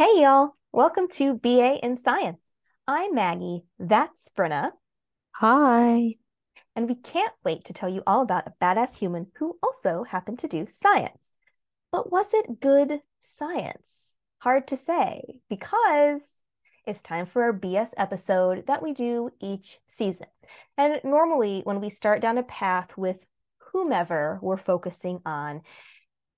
Hey, y'all. Welcome to BA in Science. I'm Maggie. That's Brynna. Hi. And we can't wait to tell you all about a badass human who also happened to do science. But was it good science? Hard to say because it's time for our BS episode that we do each season. And normally, when we start down a path with whomever we're focusing on,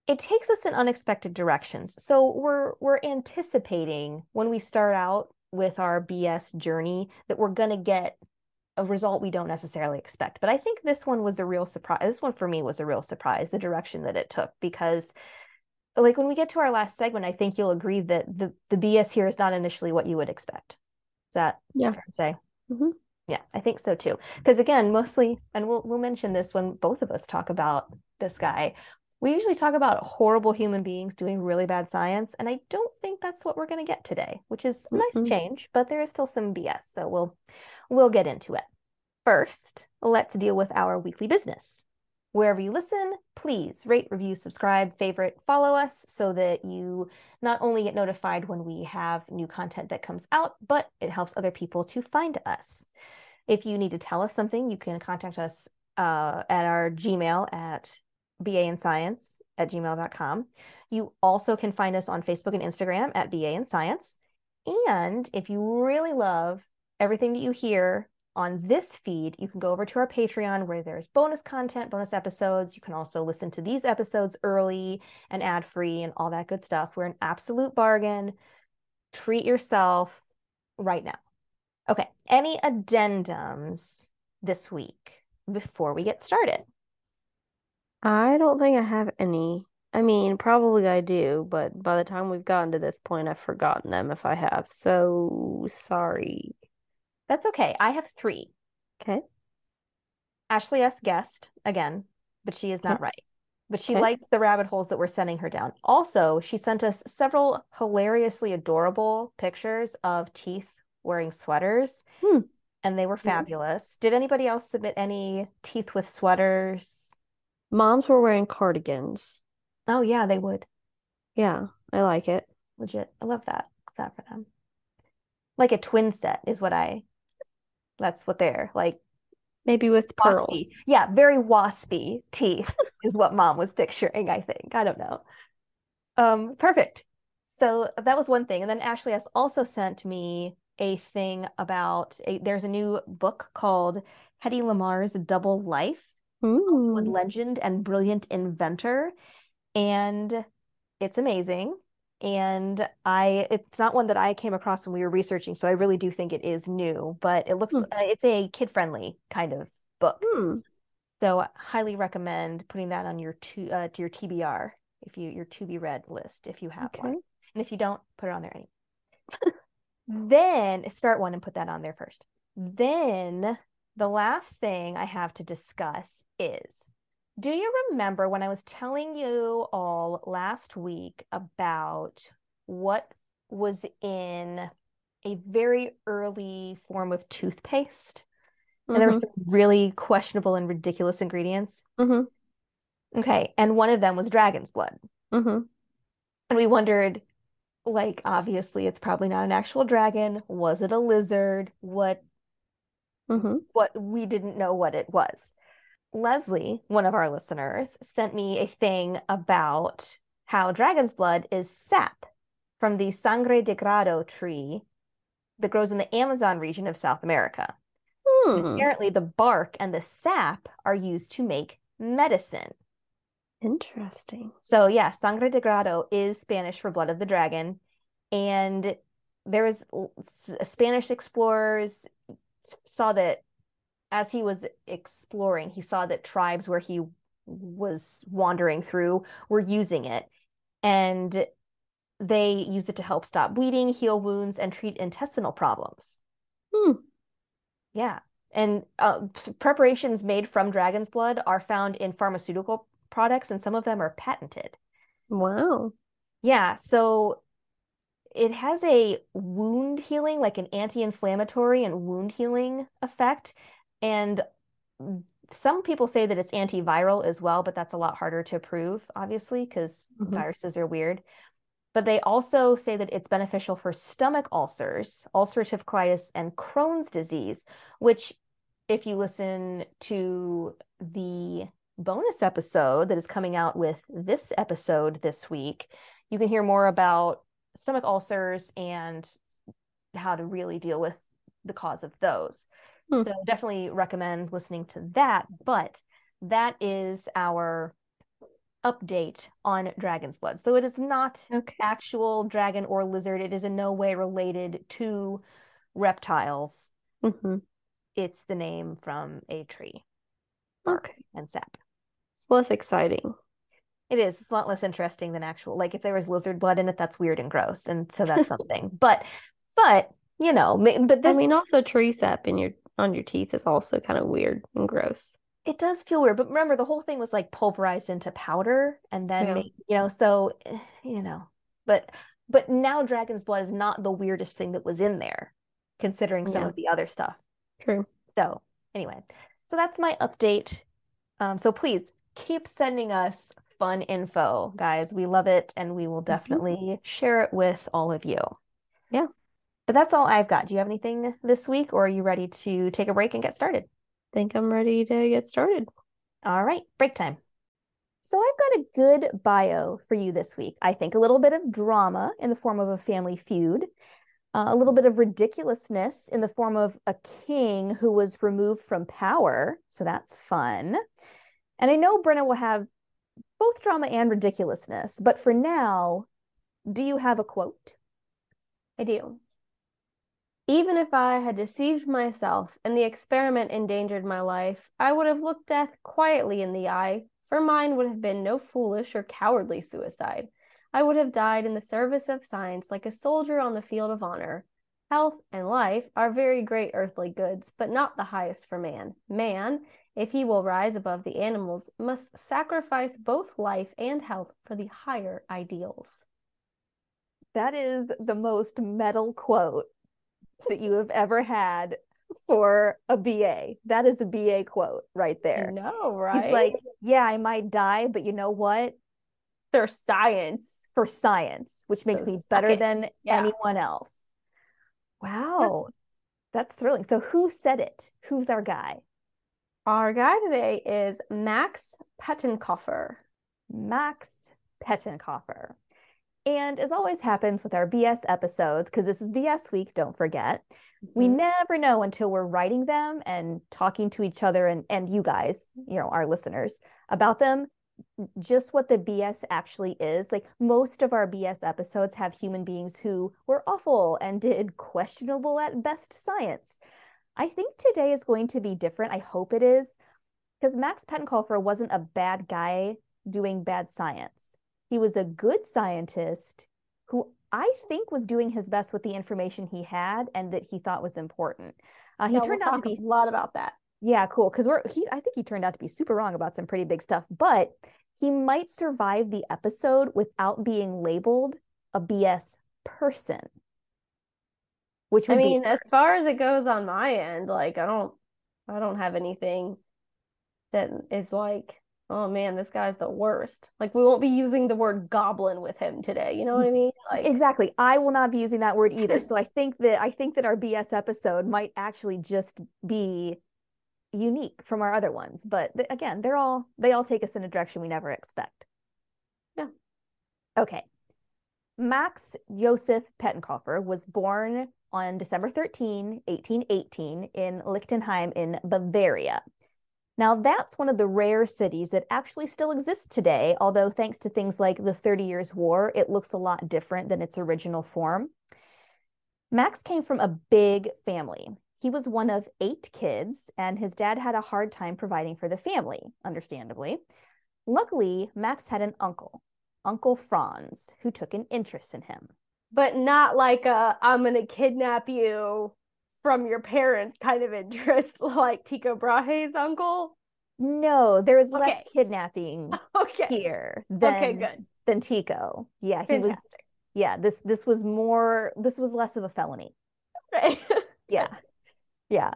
it takes us in unexpected directions. So we're we're anticipating when we start out with our BS journey that we're going to get a result we don't necessarily expect. But I think this one was a real surprise. This one for me was a real surprise, the direction that it took because like when we get to our last segment, I think you'll agree that the the BS here is not initially what you would expect. Is that yeah. say? Mm-hmm. Yeah, I think so too. Because again, mostly, and we'll we'll mention this when both of us talk about this guy we usually talk about horrible human beings doing really bad science, and I don't think that's what we're going to get today, which is a nice mm-hmm. change, but there is still some BS, so we'll we'll get into it. First, let's deal with our weekly business. Wherever you listen, please rate, review, subscribe, favorite, follow us so that you not only get notified when we have new content that comes out, but it helps other people to find us. If you need to tell us something, you can contact us uh, at our Gmail at BA in Science at gmail.com. You also can find us on Facebook and Instagram at BA in Science. And if you really love everything that you hear on this feed, you can go over to our Patreon where there's bonus content, bonus episodes. You can also listen to these episodes early and ad free and all that good stuff. We're an absolute bargain. Treat yourself right now. Okay, any addendums this week before we get started? I don't think I have any. I mean, probably I do, but by the time we've gotten to this point, I've forgotten them if I have. So sorry. That's okay. I have three. Okay. Ashley S. guessed again, but she is not okay. right. But she okay. likes the rabbit holes that we're sending her down. Also, she sent us several hilariously adorable pictures of teeth wearing sweaters. Hmm. And they were fabulous. Yes. Did anybody else submit any teeth with sweaters? Moms were wearing cardigans. Oh yeah, they would. Yeah, I like it. Legit. I love that. That for them. Like a twin set is what I that's what they're like maybe with pearls. Waspy. Yeah, very waspy teeth is what mom was picturing, I think. I don't know. Um, perfect. So that was one thing. And then Ashley has also sent me a thing about a, there's a new book called Hedy Lamarr's Double Life Hollywood legend and brilliant inventor. And it's amazing. And I, it's not one that I came across when we were researching, so I really do think it is new. But it looks, hmm. uh, it's a kid-friendly kind of book. Hmm. So I highly recommend putting that on your to, uh, to your TBR if you your to be read list if you have okay. one, and if you don't, put it on there. Anyway. then start one and put that on there first. Then the last thing I have to discuss is do you remember when I was telling you all last week about what was in a very early form of toothpaste? And mm-hmm. there were some really questionable and ridiculous ingredients. Mm-hmm. Okay. And one of them was dragon's blood. Mm-hmm. And we wondered, like, obviously, it's probably not an actual dragon. Was it a lizard? What? Mm-hmm. What we didn't know what it was. Leslie, one of our listeners, sent me a thing about how dragon's blood is sap from the Sangre de Grado tree that grows in the Amazon region of South America. Hmm. Apparently, the bark and the sap are used to make medicine. Interesting. So, yeah, Sangre de Grado is Spanish for blood of the dragon. And there was Spanish explorers saw that as he was exploring, he saw that tribes where he was wandering through were using it. And they use it to help stop bleeding, heal wounds, and treat intestinal problems. Hmm. Yeah. And uh, preparations made from dragon's blood are found in pharmaceutical products, and some of them are patented. Wow. Yeah. So it has a wound healing, like an anti inflammatory and wound healing effect and some people say that it's antiviral as well, but that's a lot harder to prove, obviously, because mm-hmm. viruses are weird. But they also say that it's beneficial for stomach ulcers, ulcerative colitis, and Crohn's disease, which, if you listen to the bonus episode that is coming out with this episode this week, you can hear more about stomach ulcers and how to really deal with the cause of those. Hmm. So definitely recommend listening to that. But that is our update on dragon's blood. So it is not okay. actual dragon or lizard. It is in no way related to reptiles. Mm-hmm. It's the name from a tree. Okay. And sap. It's less exciting. It is. It's a lot less interesting than actual. Like if there was lizard blood in it, that's weird and gross, and so that's something. but, but you know, but this. I mean, also tree sap in your on your teeth is also kind of weird and gross. It does feel weird, but remember the whole thing was like pulverized into powder and then yeah. make, you know, so eh, you know, but but now dragon's blood is not the weirdest thing that was in there, considering some yeah. of the other stuff. True. So anyway, so that's my update. Um, so please keep sending us fun info, guys. We love it, and we will mm-hmm. definitely mm-hmm. share it with all of you. Yeah. But that's all I've got. Do you have anything this week, or are you ready to take a break and get started? think I'm ready to get started. All right, break time. So I've got a good bio for you this week. I think a little bit of drama in the form of a family feud, uh, a little bit of ridiculousness in the form of a king who was removed from power. So that's fun. And I know Brynna will have both drama and ridiculousness, but for now, do you have a quote? I do. Even if I had deceived myself and the experiment endangered my life, I would have looked death quietly in the eye, for mine would have been no foolish or cowardly suicide. I would have died in the service of science like a soldier on the field of honor. Health and life are very great earthly goods, but not the highest for man. Man, if he will rise above the animals, must sacrifice both life and health for the higher ideals. That is the most metal quote that you have ever had for a BA. That is a BA quote right there. No, right? He's like, yeah, I might die, but you know what? For science. For science, which makes so me better than yeah. anyone else. Wow. That's thrilling. So who said it? Who's our guy? Our guy today is Max Pettenkofer. Max Pettenkofer. And as always happens with our BS episodes, because this is BS week, don't forget, mm-hmm. we never know until we're writing them and talking to each other and, and you guys, you know, our listeners about them, just what the BS actually is. Like most of our BS episodes have human beings who were awful and did questionable at best science. I think today is going to be different. I hope it is, because Max Pettenkofer wasn't a bad guy doing bad science he was a good scientist who I think was doing his best with the information he had and that he thought was important. Uh, he yeah, turned we'll out to be a lot about that. Yeah, cool. Because we're he I think he turned out to be super wrong about some pretty big stuff, but he might survive the episode without being labeled a BS person. Which I mean, as far as it goes on my end, like I don't I don't have anything that is like oh man, this guy's the worst. Like we won't be using the word goblin with him today. You know what I mean? Like Exactly. I will not be using that word either. so I think that I think that our BS episode might actually just be unique from our other ones. But th- again, they're all they all take us in a direction we never expect. Yeah. Okay. Max Joseph Pettenkofer was born on December 13, 1818 in Lichtenheim in Bavaria. Now, that's one of the rare cities that actually still exists today, although thanks to things like the Thirty Years' War, it looks a lot different than its original form. Max came from a big family. He was one of eight kids, and his dad had a hard time providing for the family, understandably. Luckily, Max had an uncle, Uncle Franz, who took an interest in him. But not like a, I'm going to kidnap you from your parents kind of interest, like Tycho Brahe's uncle? No, there is okay. less kidnapping okay. here than okay, good. than Tycho. Yeah, Fantastic. he was. Yeah, this this was more. This was less of a felony. Okay. yeah, yeah.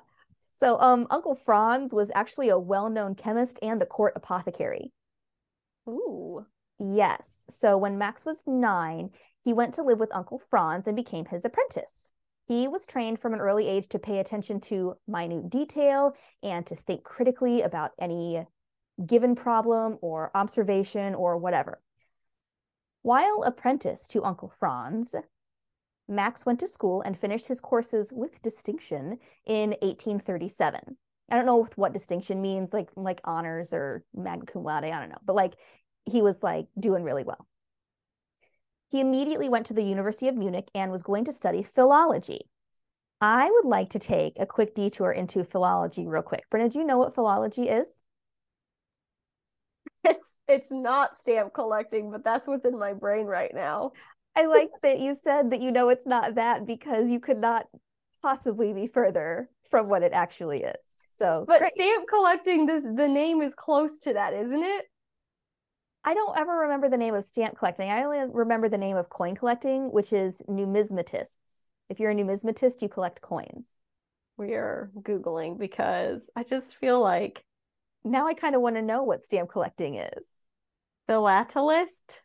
So, um, Uncle Franz was actually a well-known chemist and the court apothecary. Ooh. Yes. So when Max was nine, he went to live with Uncle Franz and became his apprentice. He was trained from an early age to pay attention to minute detail and to think critically about any given problem or observation or whatever. While apprentice to Uncle Franz, Max went to school and finished his courses with distinction in 1837. I don't know what distinction means, like like honors or magna cum laude. I don't know, but like he was like doing really well. He immediately went to the University of Munich and was going to study philology. I would like to take a quick detour into philology real quick. Brynna, do you know what philology is? It's it's not stamp collecting, but that's what's in my brain right now. I like that you said that you know it's not that because you could not possibly be further from what it actually is. So, but great. stamp collecting, this the name is close to that, isn't it? I don't ever remember the name of stamp collecting. I only remember the name of coin collecting, which is numismatists. If you're a numismatist, you collect coins. We are Googling because I just feel like now I kind of want to know what stamp collecting is. Philatelist?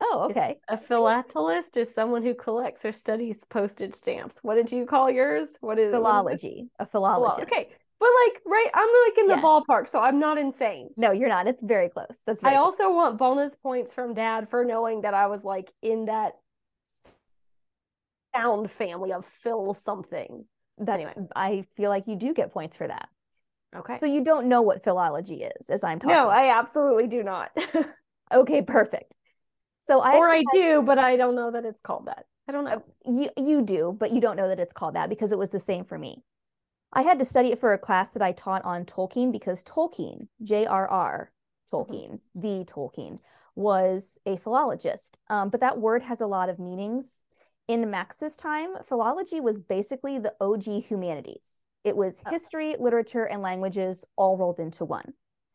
Oh, okay. A philatelist is someone who collects or studies postage stamps. What did you call yours? What is philology? What is a philologist. Okay. But like, right, I'm like in the yes. ballpark, so I'm not insane. No, you're not. It's very close. That's I close. also want bonus points from dad for knowing that I was like in that sound family of Phil something. That anyway. I feel like you do get points for that. Okay. So you don't know what philology is, as I'm talking. No, I absolutely do not. okay, perfect. So I or I had, do, but I don't know that it's called that. I don't know. Uh, you you do, but you don't know that it's called that because it was the same for me. I had to study it for a class that I taught on Tolkien because Tolkien, J.R.R. Tolkien, mm-hmm. the Tolkien, was a philologist. Um, but that word has a lot of meanings. In Max's time, philology was basically the OG humanities. It was oh. history, literature, and languages all rolled into one.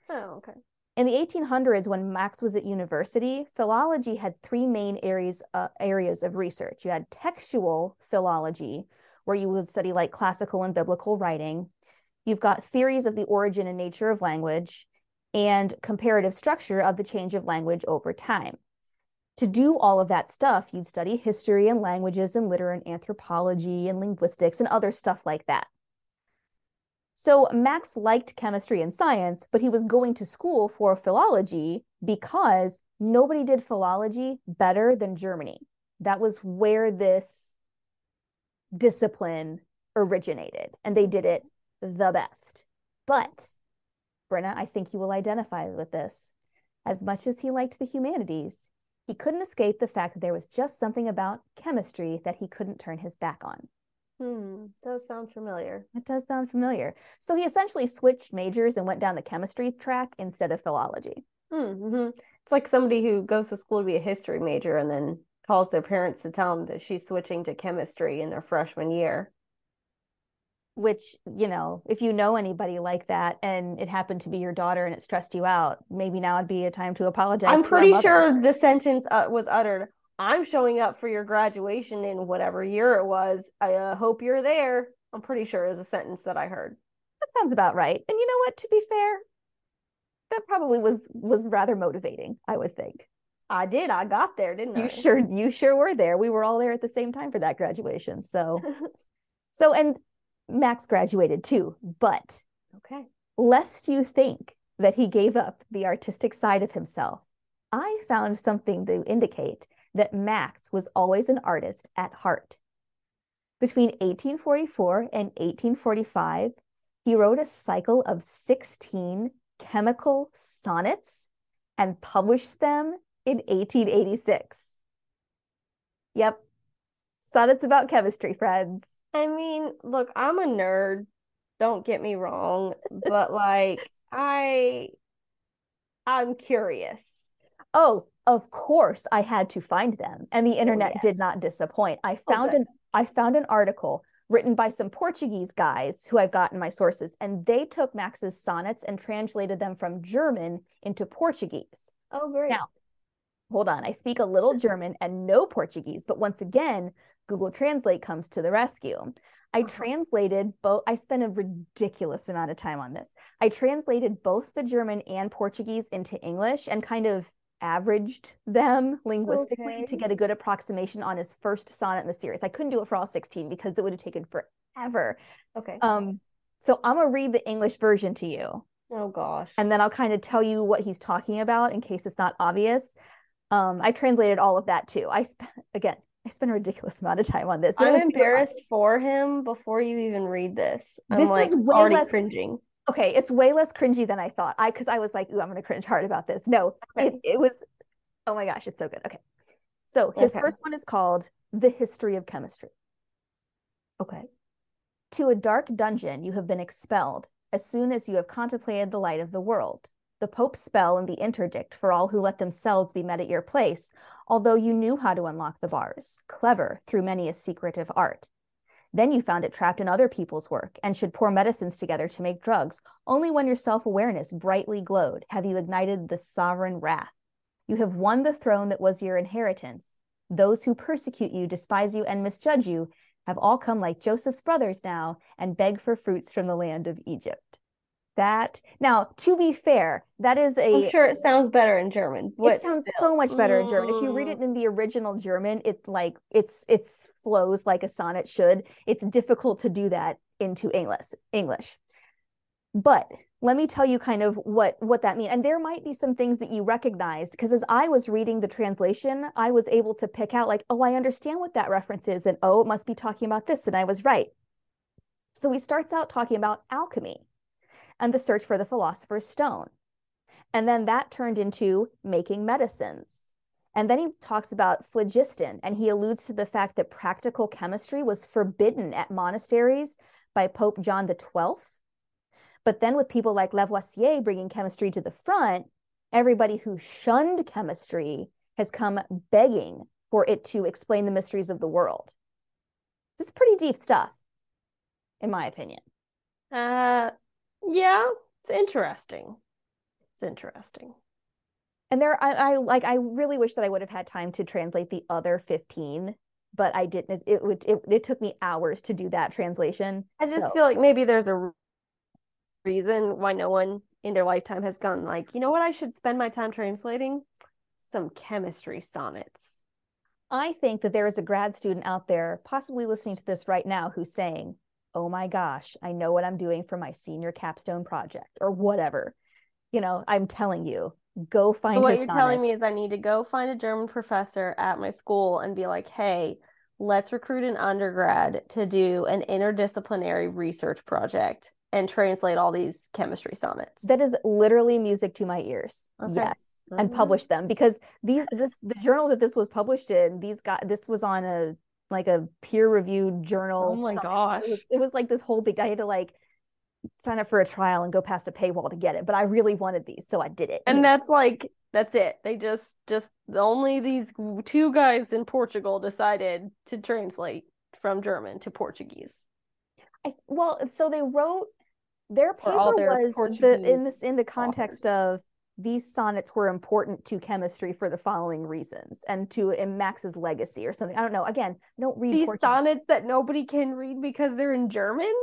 Oh, okay. In the 1800s, when Max was at university, philology had three main areas uh, areas of research. You had textual philology, where you would study like classical and biblical writing. You've got theories of the origin and nature of language, and comparative structure of the change of language over time. To do all of that stuff, you'd study history and languages and literature and anthropology and linguistics and other stuff like that. So Max liked chemistry and science, but he was going to school for philology because nobody did philology better than Germany. That was where this discipline originated, and they did it the best. But, Brynna, I think you will identify with this. As much as he liked the humanities, he couldn't escape the fact that there was just something about chemistry that he couldn't turn his back on. Hmm, does sound familiar. It does sound familiar. So he essentially switched majors and went down the chemistry track instead of philology. Hmm, mm-hmm. It's like somebody who goes to school to be a history major and then calls their parents to tell them that she's switching to chemistry in their freshman year. Which, you know, if you know anybody like that and it happened to be your daughter and it stressed you out, maybe now would be a time to apologize. I'm pretty sure the sentence uh, was uttered I'm showing up for your graduation in whatever year it was. I uh, hope you're there. I'm pretty sure is a sentence that I heard. That sounds about right. And you know what? To be fair, that probably was was rather motivating. I would think. I did. I got there, didn't you I? You sure. You sure were there. We were all there at the same time for that graduation. So, so and Max graduated too. But okay, lest you think that he gave up the artistic side of himself, I found something to indicate that Max was always an artist at heart. Between 1844 and 1845, he wrote a cycle of 16 chemical sonnets and published them in 1886. Yep. Sonnets about chemistry, friends. I mean, look, I'm a nerd. Don't get me wrong, but like I I'm curious. Oh, of course I had to find them and the oh, internet oh, yes. did not disappoint. I oh, found oh, an I found an article written by some Portuguese guys who I've gotten my sources and they took Max's sonnets and translated them from German into Portuguese. Oh great. Now, hold on. I speak a little German and no Portuguese, but once again, Google Translate comes to the rescue. I uh-huh. translated both, I spent a ridiculous amount of time on this. I translated both the German and Portuguese into English and kind of averaged them linguistically Okay. to get a good approximation on his first sonnet in the series. I couldn't do it for all 16 because it would have taken forever. Okay. Um, so I'm gonna read the English version to you, oh gosh. and then I'll kind of tell you what he's talking about in case it's not obvious. Um, I translated all of that too. I spent again, I spent a ridiculous amount of time on this. I'm let's see what- embarrassed for him before you even read this. I'm This like is way already less- cringing. Okay, it's way less cringy than I thought. I because I was like, ooh, I'm gonna cringe hard about this. No, Okay. it, it was oh my gosh, it's so good. Okay. So his Okay. first one is called The History of Chemistry. Okay. To a dark dungeon you have been expelled as soon as you have contemplated the light of the world. The Pope's spell and the interdict for all who let themselves be met at your place, although you knew how to unlock the bars, clever through many a secretive art. Then you found it trapped in other people's work and should pour medicines together to make drugs. Only when your self awareness brightly glowed have you ignited the sovereign wrath. You have won the throne that was your inheritance. Those who persecute you, despise you, and misjudge you have all come like Joseph's brothers now and beg for fruits from the land of Egypt. That now, to be fair, that is a I'm sure it sounds better in German. it sounds still. so much better in German. If you read Mm. it in the original German, it like it's it's flows like a sonnet should. It's difficult to do that into English. English. But let me tell you kind of what what that means. And there might be some things that you recognized because as I was reading the translation, I was able to pick out like, oh, I understand what that reference is, and oh, it must be talking about this, and I was right. So he starts out talking about alchemy and the search for the philosopher's stone. And then that turned into making medicines. And then he talks about phlogiston, and he alludes to the fact that practical chemistry was forbidden at monasteries by Pope John Twelfth. But then, with people like Lavoisier bringing chemistry to the front, everybody who shunned chemistry has come begging for it to explain the mysteries of the world. This is pretty deep stuff, in my opinion. Uh, yeah, it's interesting. It's interesting. And there, I, I like, I really wish that I would have had time to translate the other 15, but I didn't. It would, it, it took me hours to do that translation. I just So- feel like maybe there's a reason why no one in their lifetime has gone like, you know what, I should spend my time translating some chemistry sonnets. I think that there is a grad student out there, possibly listening to this right now, who's saying, Oh my gosh, I know what I'm doing for my senior capstone project or whatever. You know, I'm telling you, go find So what you're telling me is I need to go find a German professor at my school and be like, hey, let's recruit an undergrad to do an interdisciplinary research project and translate all these chemistry sonnets. That is literally music to my ears. Okay. Yes. And Mhm. publish them because these this the journal that this was published in, these got this was on a like a peer-reviewed journal. Oh my something. gosh. It was, it was like this whole big I had to like sign up for a trial and go past a paywall to get it, but I really wanted these, so I did it. And that's like that's it. They just just only these two guys in Portugal decided to translate from German to Portuguese. I, well, so they wrote their paper their was the in this in the context authors. of these sonnets were important to chemistry for the following reasons and to in Max's legacy or something. I don't know. Again, don't read These Portuguese. sonnets that nobody can read because they're in German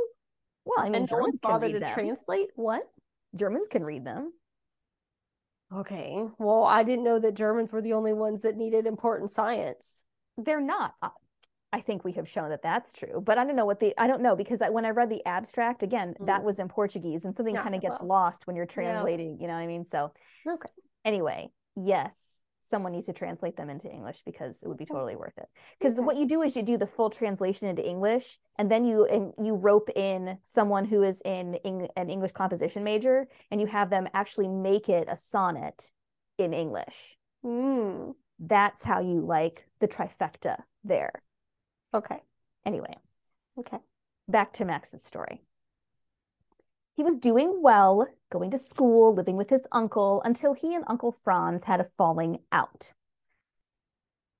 Well, I mean, and no one's Germans can bothered to them. translate. What? Germans can read them. Okay. Well, I didn't know that Germans were the only ones that needed important science. They're not. I think we have shown that that's true, but I don't know what the I don't know because I, when I read the abstract again, that Mm. was in Portuguese, and something Yeah, kind of gets well, lost when you're yeah. translating. You know what I mean? So Okay. anyway, yes, someone needs to translate them into English because it would be totally worth it. Because Okay. what you do is you do the full translation into English, and then you and you rope in someone who is in an English composition major, and you have them actually make it a sonnet in English. Mm. That's how you like the trifecta there. Okay. Anyway, Okay. back to Max's story. He was doing well, going to school, living with his uncle, until he and Uncle Franz had a falling out.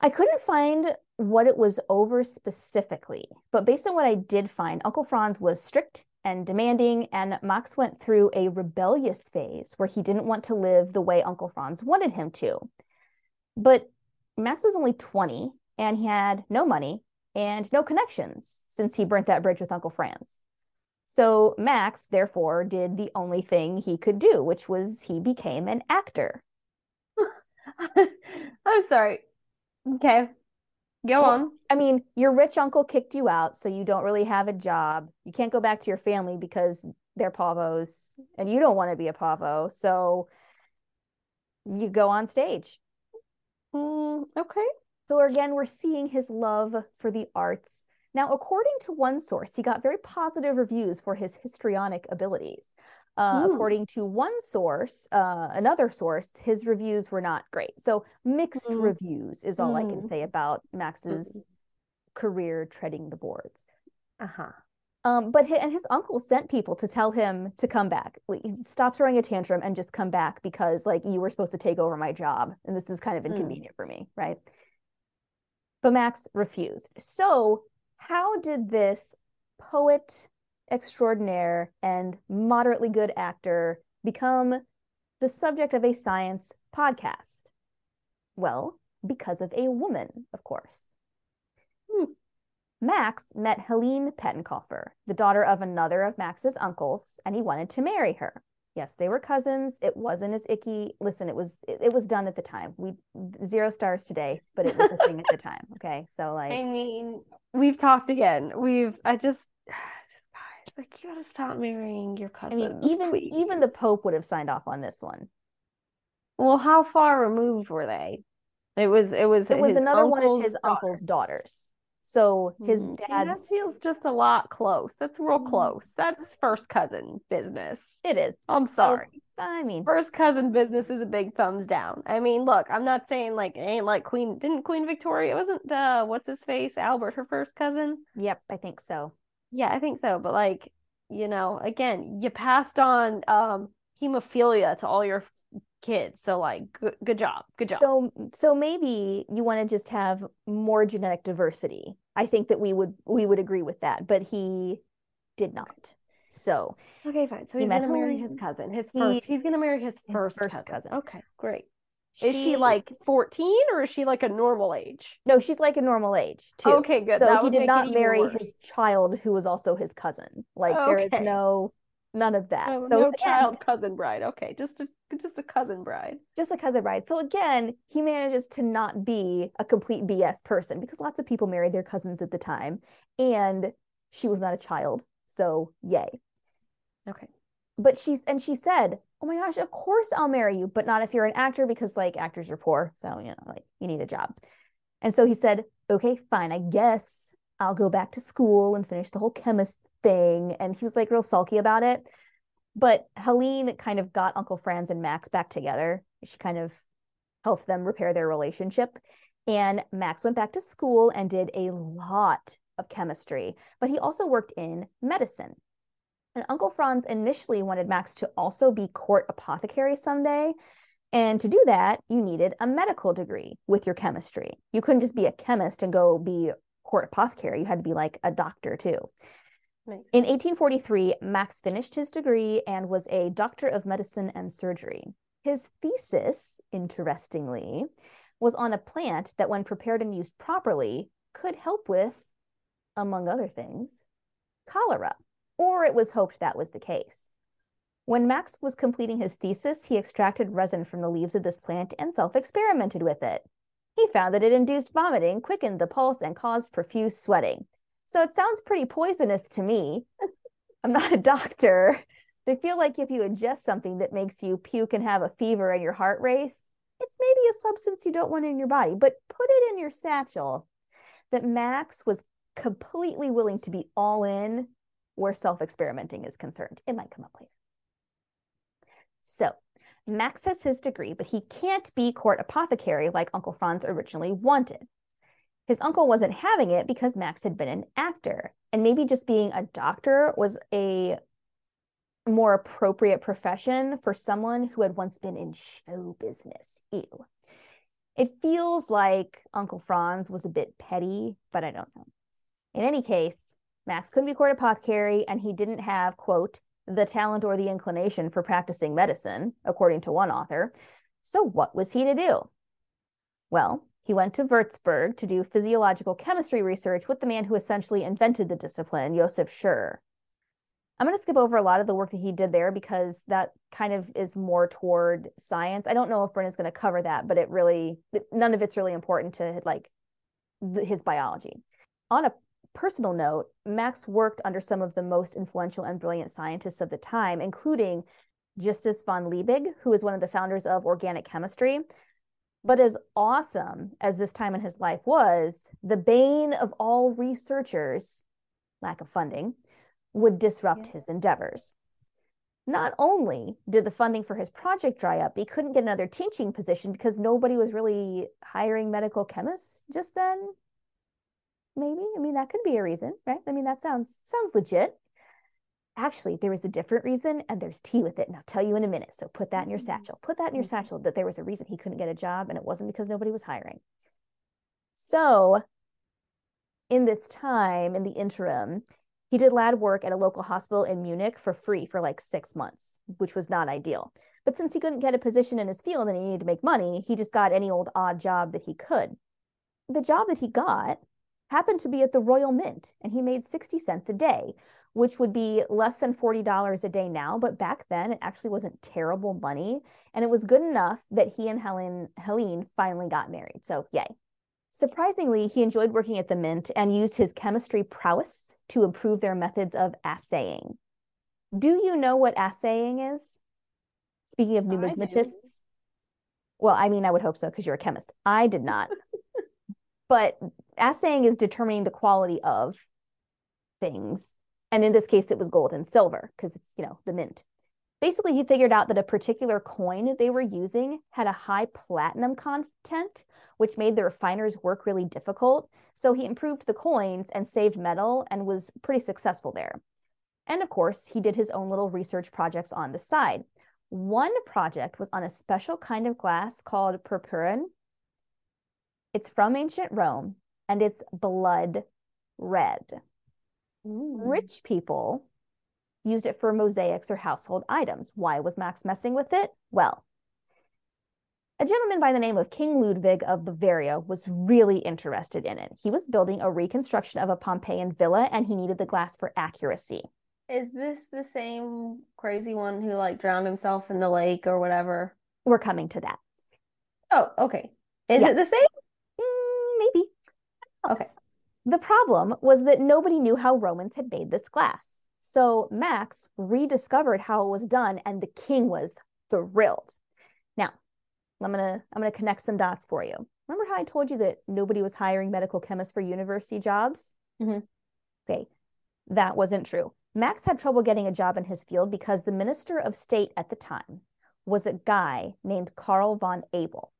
I couldn't find what it was over specifically, but based on what I did find, Uncle Franz was strict and demanding, and Max went through a rebellious phase where he didn't want to live the way Uncle Franz wanted him to. But Max was only 20 and he had no money and no connections since he burnt that bridge with Uncle Franz. So Max, therefore, did the only thing he could do, which was he became an actor. I'm sorry. Okay. Go well, on. I mean, your rich uncle kicked you out, so you don't really have a job. You can't go back to your family because they're pavos and you don't want to be a pavo. So you go on stage. Mm, okay. So again, we're seeing his love for the arts. Now, according to one source, he got very positive reviews for his histrionic abilities. Uh, mm. According to one source, uh, another source, his reviews were not great. So mixed mm. reviews is all mm. I can mm. say about Max's mm. career treading the boards. Uh huh. Um, but his, and his uncle sent people to tell him to come back. Stop throwing a tantrum and just come back because like you were supposed to take over my job, and this is kind of mm. inconvenient for me, right? But Max refused. So how did this poet extraordinaire and moderately good actor become the subject of a science podcast? Well, because of a woman, of course. Hmm. Max met Helene Pettenkofer, the daughter of another of Max's uncles, and he wanted to marry her. Yes, they were cousins. It wasn't as icky. Listen, it was it, it was done at the time. We zero stars today, but it was a thing at the time. Okay, so like, I mean, we've talked again. We've I just guys like you gotta stop marrying your cousins. I mean, even please. even the Pope would have signed off on this one. Well, how far removed were they? It was it was it was another one of his daughter. uncle's daughters. So his mm, dad that feels just a lot close. That's real mm. close. That's first cousin business. It is. I'm sorry. I mean, first cousin business is a big thumbs down. I mean, look, I'm not saying like it ain't like Queen. Didn't Queen Victoria? wasn't uh, what's his face Albert her first cousin? Yep, I think so. Yeah, I think so. But like, you know, again, you passed on um hemophilia to all your kids. So like good, good job. Good job. So so maybe you want to just have more genetic diversity. I think that we would we would agree with that, but he did not. So okay, fine. So he's gonna marry his cousin. His first. He, he's gonna marry his first, his first cousin. cousin. Okay, great. She, is she like 14 or is she like a normal age? No, she's like a normal age too. Okay, good. So that he did not marry his child who was also his cousin. Like okay. there is no none of that. No, so no again, child cousin bride. Okay, just a just a cousin bride. Just a cousin bride. So again, he manages to not be a complete BS person because lots of people married their cousins at the time, and she was not a child. So yay. Okay. But she's and she said, "Oh my gosh, of course I'll marry you, but not if you're an actor because like actors are poor, so you know like you need a job." And so he said, "Okay, fine, I guess I'll go back to school and finish the whole chemist thing. And he was like real sulky about it. But Helene kind of got Uncle Franz and Max back together. She kind of helped them repair their relationship. And Max went back to school and did a lot of chemistry, but he also worked in medicine. And Uncle Franz initially wanted Max to also be court apothecary someday. And to do that, you needed a medical degree with your chemistry. You couldn't just be a chemist and go be court apothecary. You had to be like a doctor too. In 1843, Max finished his degree and was a doctor of medicine and surgery. His thesis, interestingly, was on a plant that, when prepared and used properly, could help with, among other things, cholera, or it was hoped that was the case. When Max was completing his thesis, he extracted resin from the leaves of this plant and self experimented with it. He found that it induced vomiting, quickened the pulse, and caused profuse sweating. So it sounds pretty poisonous to me. I'm not a doctor. But I feel like if you ingest something that makes you puke and have a fever and your heart race, it's maybe a substance you don't want in your body, but put it in your satchel. That Max was completely willing to be all in where self experimenting is concerned. It might come up later. So, Max has his degree, but he can't be court apothecary like Uncle Franz originally wanted. His uncle wasn't having it because Max had been an actor, and maybe just being a doctor was a more appropriate profession for someone who had once been in show business. Ew. It feels like Uncle Franz was a bit petty, but I don't know. In any case, Max couldn't be court apothecary, and he didn't have, quote, the talent or the inclination for practicing medicine, according to one author. So, what was he to do? Well, he went to Würzburg to do physiological chemistry research with the man who essentially invented the discipline, Josef Scherer. I'm going to skip over a lot of the work that he did there because that kind of is more toward science. I don't know if Bryn is going to cover that, but it really, none of it's really important to like his biology. On a personal note, Max worked under some of the most influential and brilliant scientists of the time, including Justus von Liebig, who is one of the founders of organic chemistry. But as awesome as this time in his life was, the bane of all researchers, lack of funding, would disrupt yeah. his endeavors. Not only did the funding for his project dry up, he couldn't get another teaching position because nobody was really hiring medical chemists just then. Maybe. I mean, that could be a reason, right? I mean, that sounds sounds legit. Actually, there was a different reason, and there's tea with it, and I'll tell you in a minute. So put that in your mm-hmm. satchel. Put that in your mm-hmm. satchel that there was a reason he couldn't get a job, and it wasn't because nobody was hiring. So, in this time, in the interim, he did lab work at a local hospital in Munich for free for like six months, which was not ideal. But since he couldn't get a position in his field and he needed to make money, he just got any old odd job that he could. The job that he got happened to be at the Royal Mint, and he made 60 cents a day, which would be less than $40 a day now. But back then, it actually wasn't terrible money. And it was good enough that he and Helen, Helene finally got married. So, yay. Surprisingly, he enjoyed working at the Mint and used his chemistry prowess to improve their methods of assaying. Do you know what assaying is? Speaking of numismatists. Well, I mean, I would hope so because you're a chemist. I did not. but assaying is determining the quality of things. And in this case, it was gold and silver because it's, you know, the mint. Basically, he figured out that a particular coin they were using had a high platinum content, which made the refiners work really difficult. So he improved the coins and saved metal and was pretty successful there. And of course, he did his own little research projects on the side. One project was on a special kind of glass called purpurin. It's from ancient Rome and it's blood red. Mm. Rich people used it for mosaics or household items. Why was Max messing with it? Well, a gentleman by the name of King Ludwig of Bavaria was really interested in it. He was building a reconstruction of a Pompeian villa and he needed the glass for accuracy. Is this the same crazy one who like drowned himself in the lake or whatever? We're coming to that. Oh, okay. Is yeah. it the same? Mm, maybe. Okay. The problem was that nobody knew how Romans had made this glass. So Max rediscovered how it was done, and the king was thrilled. Now, I'm gonna I'm gonna connect some dots for you. Remember how I told you that nobody was hiring medical chemists for university jobs? Mm-hmm. Okay, that wasn't true. Max had trouble getting a job in his field because the minister of state at the time was a guy named Karl von Abel.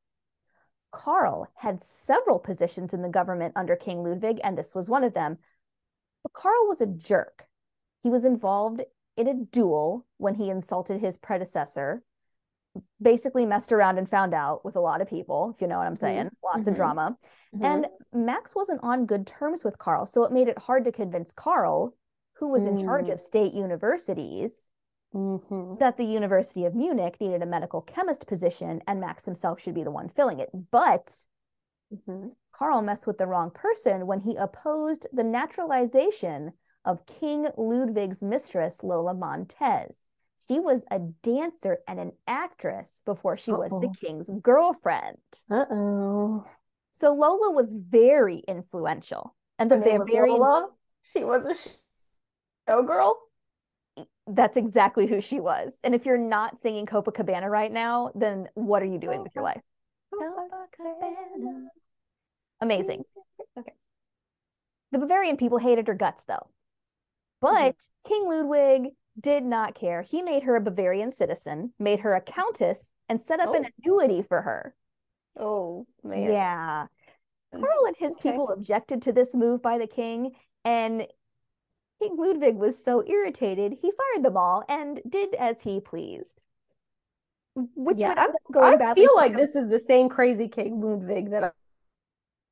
Karl had several positions in the government under King Ludwig, and this was one of them. But Karl was a jerk. He was involved in a duel when he insulted his predecessor, basically messed around and found out with a lot of people, if you know what I'm mm-hmm. saying. Mm-hmm. Lots mm-hmm. of drama. Mm-hmm. And Max wasn't on good terms with Karl. So it made it hard to convince Karl, who was in charge of mm. state universities, mm-hmm. that the University of Munich needed a medical chemist position and Max himself should be the one filling it. But mm-hmm. Karl messed with the wrong person when he opposed the naturalization of King Ludwig's mistress, Lola Montez. She was a dancer and an actress before she Uh-oh. was the king's girlfriend. Uh oh. So Lola was very influential. And the very Lola? She was a showgirl? That's exactly who she was. And if you're not singing Copacabana right now, then what are you doing with your life? Copacabana. Amazing. Okay. The Bavarian people hated her guts, though. Mm-hmm. But mm-hmm. King Ludwig did not care. He made her a Bavarian citizen, made her a countess, and set up oh. an annuity for her. Oh, man. Yeah. Karl and his okay. people objected to this move by the king, and King Ludwig was so irritated, he fired them all and did as he pleased. Which yeah, I feel like him. this is the same crazy King Ludwig that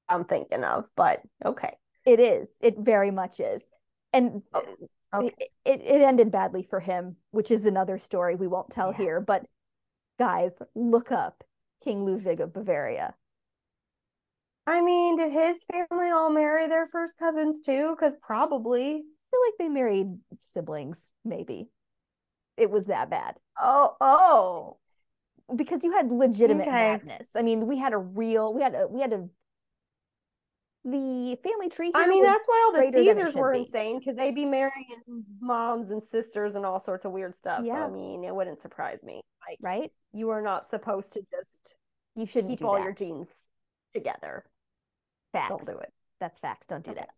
I'm thinking of, but okay. It is. It very much is and oh, okay. it, it ended badly for him which is another story we won't tell yeah. here but guys look up king ludwig of bavaria i mean did his family all marry their first cousins too because probably feel like they married siblings, maybe. It was that bad. Oh, oh. Because you had legitimate Okay. madness. I mean, we had a real we had a we had a the family tree I mean, that's why all the straighter than it Caesars were be. insane because they'd be marrying moms and sisters and all sorts of weird stuff. So Yeah. I mean, it wouldn't surprise me. Like, right? you are not supposed to just You shouldn't keep all that. your genes together. facts. Don't do it. That's facts. Don't do Okay. that.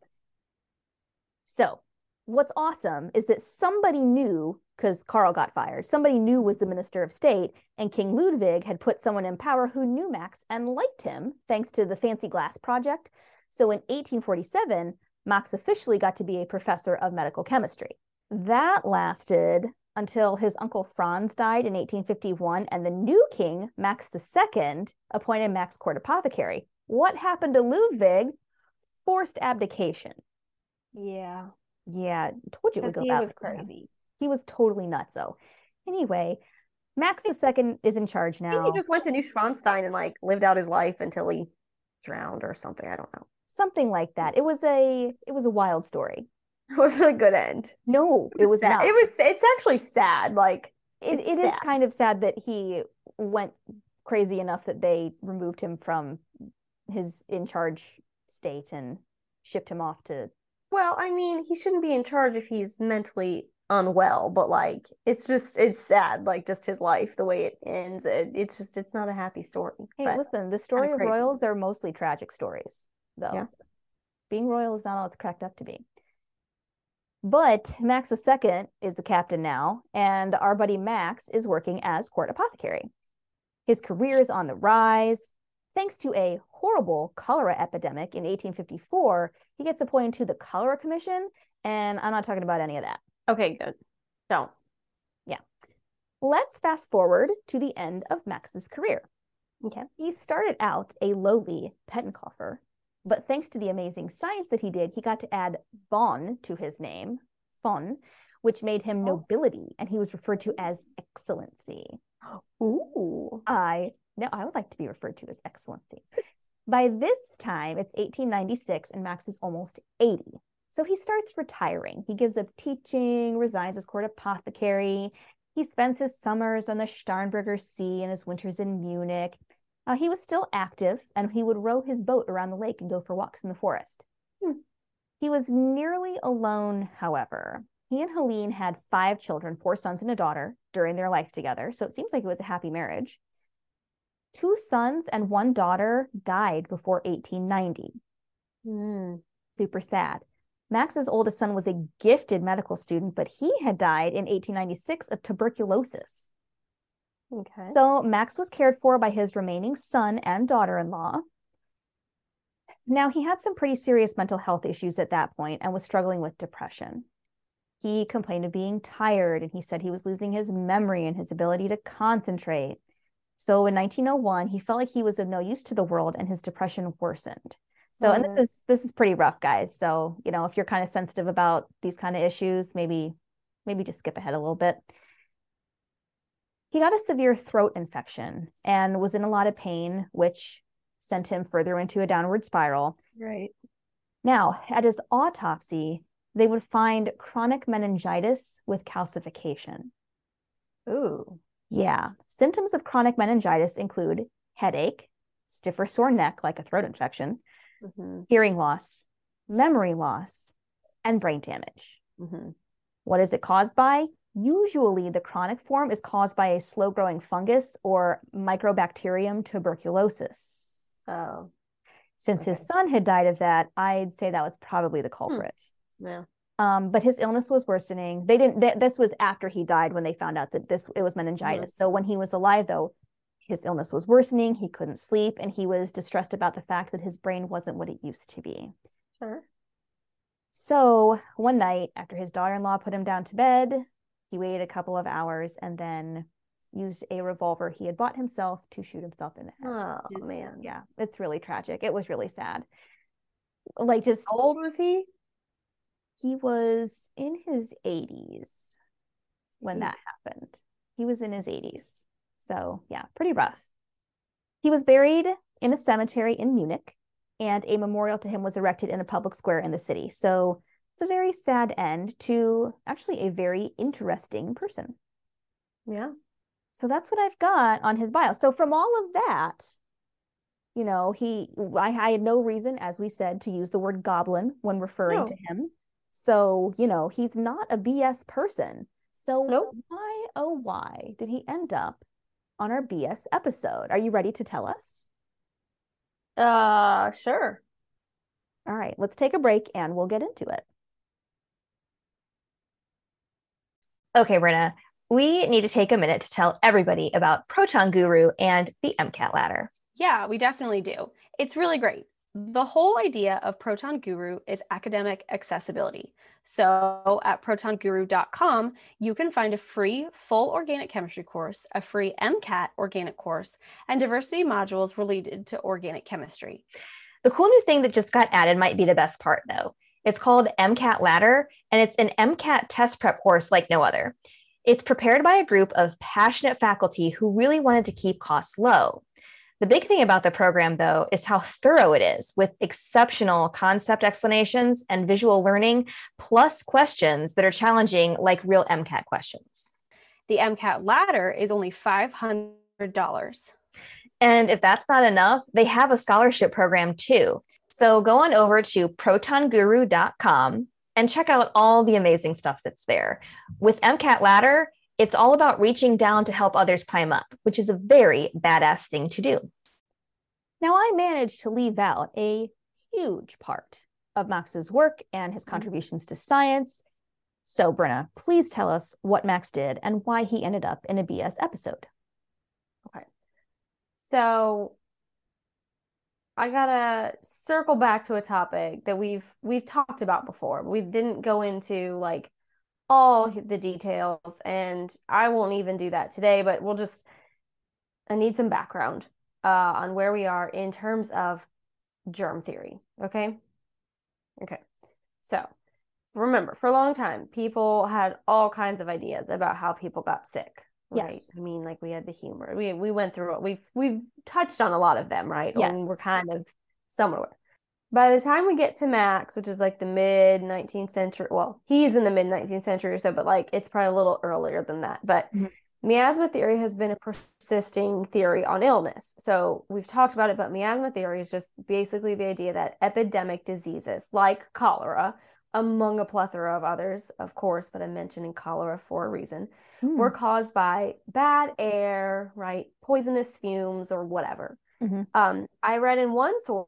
So, what's awesome is that somebody knew because Karl got fired. Somebody knew was the minister of state, and King Ludwig had put someone in power who knew Max and liked him thanks to the fancy glass project. So, in 1847, Max officially got to be a professor of medical chemistry. That lasted until his uncle Franz died in 1851, and the new king, Max II, appointed Max court apothecary. What happened to Ludwig? Forced abdication. Yeah. Yeah, told you it would go he was crazy. He was totally nutso. Anyway, Max II is in charge now. he just went to New Neuschwanstein and like lived out his life until he drowned or something. I don't know. Something like that. It was a it was a wild story. It wasn't a good end. No, it was sad. not. It was. It's actually sad. Like it, it is sad. kind of sad that he went crazy enough that they removed him from his in charge state and shipped him off to Well, I mean, he shouldn't be in charge if he's mentally unwell, but like it's just it's sad, like just his life, the way it ends. It, it's just it's not a happy story. Hey, but listen, the story of royals are mostly tragic stories, though. Yeah. Being royal is not all it's cracked up to be. But Max II is the captain now, and our buddy Max is working as court apothecary. His career is on the rise. Thanks to a horrible cholera epidemic in 1854, he gets appointed to the Cholera Commission, and I'm not talking about any of that. okay, good. Don't. Let's fast forward to the end of Max's career. Okay. He started out a lowly Pettenkofer, but thanks to the amazing science that he did, he got to add von to his name, von, which made him Oh. nobility, and he was referred to as excellency. Ooh. I no, I would like to be referred to as excellency. By this time, it's 1896, and Max is almost 80. So he starts retiring. He gives up teaching, resigns as court apothecary. He spends his summers on the Starnberger Sea and his winters in Munich. Uh, he was still active, and he would row his boat around the lake and go for walks in the forest. Hmm. He was nearly alone, however. He and Helene had five children, four sons and a daughter, during their life together. So it seems like it was a happy marriage. Two sons and one daughter died before 1890. Mm. Super sad. Max's oldest son was a gifted medical student, but he had died in 1896 of tuberculosis. Okay. So Max was cared for by his remaining son and daughter in law. Now, he had some pretty serious mental health issues at that point and was struggling with depression. He complained of being tired and he said he was losing his memory and his ability to concentrate. So in 1901, he felt like he was of no use to the world and his depression worsened. So, and this Mhm. is this is pretty rough, guys. So, you know, if you're kind of sensitive about these kind of issues, maybe maybe just skip ahead a little bit. He got a severe throat infection and was in a lot of pain, which sent him further into a downward spiral. right. Now, at his autopsy, they would find chronic meningitis with calcification. Ooh. Yeah, symptoms of chronic meningitis include headache, stiffer sore neck like a throat infection, Mm-hmm. hearing loss, memory loss, and brain damage. Mm-hmm. What is it caused by? Usually, the chronic form is caused by a slow growing fungus or Mycobacterium tuberculosis. Oh. Since his son had died of that, I'd say that was probably the culprit. Yeah. Um, but his illness was worsening. They didn't. Th- this was after he died when they found out that this it was meningitis. So when he was alive, though, his illness was worsening. He couldn't sleep, and he was distressed about the fact that his brain wasn't what it used to be. Sure. So one night, after his daughter-in-law put him down to bed, he waited a couple of hours and then used a revolver he had bought himself to shoot himself in the head. Oh Just- man. Yeah, it's really tragic. It was really sad. Like just How old was he? He was in his 80s when that happened. He was in his 80s. So, yeah, pretty rough. He was buried in a cemetery in Munich, and a memorial to him was erected in a public square in the city. So, It's a very sad end to actually a very interesting person. Yeah. So that's what I've got on his bio. So from all of that, you know, he I, I had no reason, as we said, to use the word goblin when referring No. to him. So, you know, he's not a BS person. So Nope. why oh why did he end up on our BS episode? Are you ready to tell us? Uh, sure. All right, let's take a break and we'll get into it. Okay, Brynna, we need to take a minute to tell everybody about Proton Guru and the MCAT ladder. Yeah, we definitely do. It's really great. The whole idea of Proton Guru is academic accessibility. So at protonguru.com, you can find a free full organic chemistry course, a free MCAT organic course, and diversity modules related to organic chemistry. The cool new thing that just got added might be the best part, though. It's called MCAT Ladder, and it's an MCAT test prep course like no other. It's prepared by a group of passionate faculty who really wanted to keep costs low. The big thing about the program, though, is how thorough it is with exceptional concept explanations and visual learning, plus questions that are challenging like real MCAT questions. The MCAT ladder is only $500. And if that's not enough, they have a scholarship program too. So go on over to protonguru.com and check out all the amazing stuff that's there. With MCAT Ladder, it's all about reaching down to help others climb up, which is a very badass thing to do. Now, I managed to leave out a huge part of Max's work and his contributions to science. So, Brynna, please tell us what Max did and why he ended up in a BS episode. Okay. So I gotta circle back to a topic that we've we've talked about before. We didn't go into like all the details, and I won't even do that today, but we'll just I need some background uh, on where we are in terms of germ theory. Okay. Okay. So remember, for a long time, people had all kinds of ideas about how people got sick. Right. Yes. I mean, like we had the humor. We we went through it. We've we've touched on a lot of them, right? Yes. And we're kind of somewhere. By the time we get to Max, which is like the mid 19th century, well, he's in the mid 19th century or so, but like it's probably a little earlier than that. But Mhm. miasma theory has been a persisting theory on illness. So we've talked about it, but miasma theory is just basically the idea that epidemic diseases like cholera, among a plethora of others, of course, but I'm mentioning cholera for a reason, Hmm. were caused by bad air, right? Poisonous fumes or whatever. Mhm. Um, I read in one source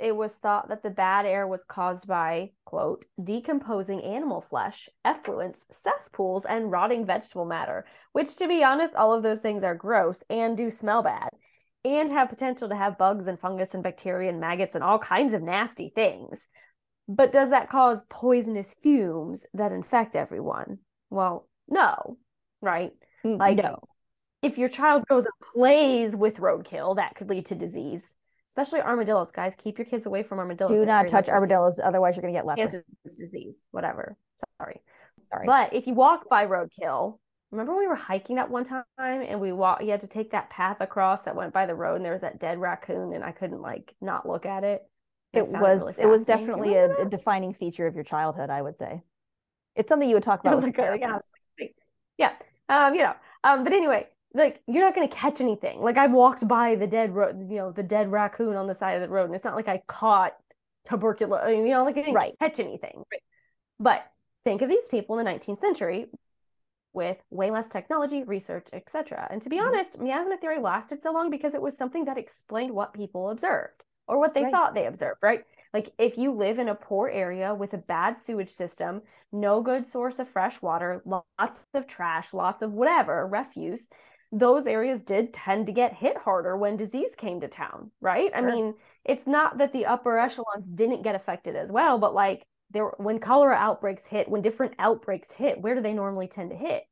it was thought that the bad air was caused by, quote, decomposing animal flesh, effluents, cesspools, and rotting vegetable matter, which, to be honest, all of those things are gross and do smell bad and have potential to have bugs and fungus and bacteria and maggots and all kinds of nasty things. But does that cause poisonous fumes that infect everyone? Well, no, right? Like, no. if your child goes and plays with roadkill, that could lead to disease, especially armadillos. Guys, keep your kids away from armadillos. Do They're not touch armadillos, otherwise you're going to get leprosy. Disease, whatever. Sorry. Sorry. But if you walk by roadkill, remember when we were hiking that one time and we walked. you had to take that path across that went by the road and there was that dead raccoon and I couldn't like not look at it. It was really it was definitely a, a defining feature of your childhood, I would say. It's something you would talk It about was like, a- yeah, yeah. Um, you know, um, but anyway, like you're not gonna catch anything. Like I walked by the dead road, you know, the dead raccoon on the side of the road, and it's not like I caught tuberculosis. You know, like I didn't Right. catch anything. Right. But think of these people in the 19th century with way less technology, research, etc. And to be Mhm. honest, miasma theory lasted so long because it was something that explained what people observed or what they Right. thought they observed, right? Like if you live in a poor area with a bad sewage system, no good source of fresh water, lots of trash, lots of whatever, refuse, those areas did tend to get hit harder when disease came to town, right? I mean, it's not that the upper echelons didn't get affected as well, but like there when cholera outbreaks hit, when different outbreaks hit, where do they normally tend to hit?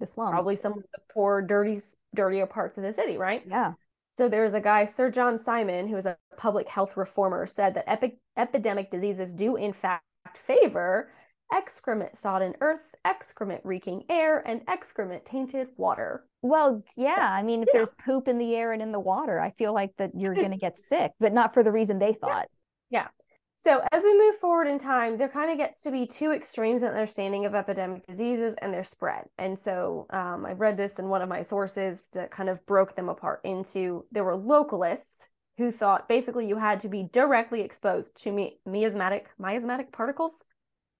The slums. Probably some of the poor, dirty, dirtier parts of the city, right? Yeah. So there's a guy, Sir John Simon, who is a public health reformer, said that epi- epidemic diseases do in fact favor excrement sodden earth, excrement reeking air, and excrement tainted water. Well, yeah. I mean, if yeah. there's poop in the air and in the water, I feel like that you're going to get sick, but not for the reason they thought. Yeah. So as we move forward in time, there kind of gets to be two extremes in understanding of epidemic diseases and their spread. And so um, I read this in one of my sources that kind of broke them apart into there were localists who thought basically you had to be directly exposed to mi- miasmatic miasmatic particles,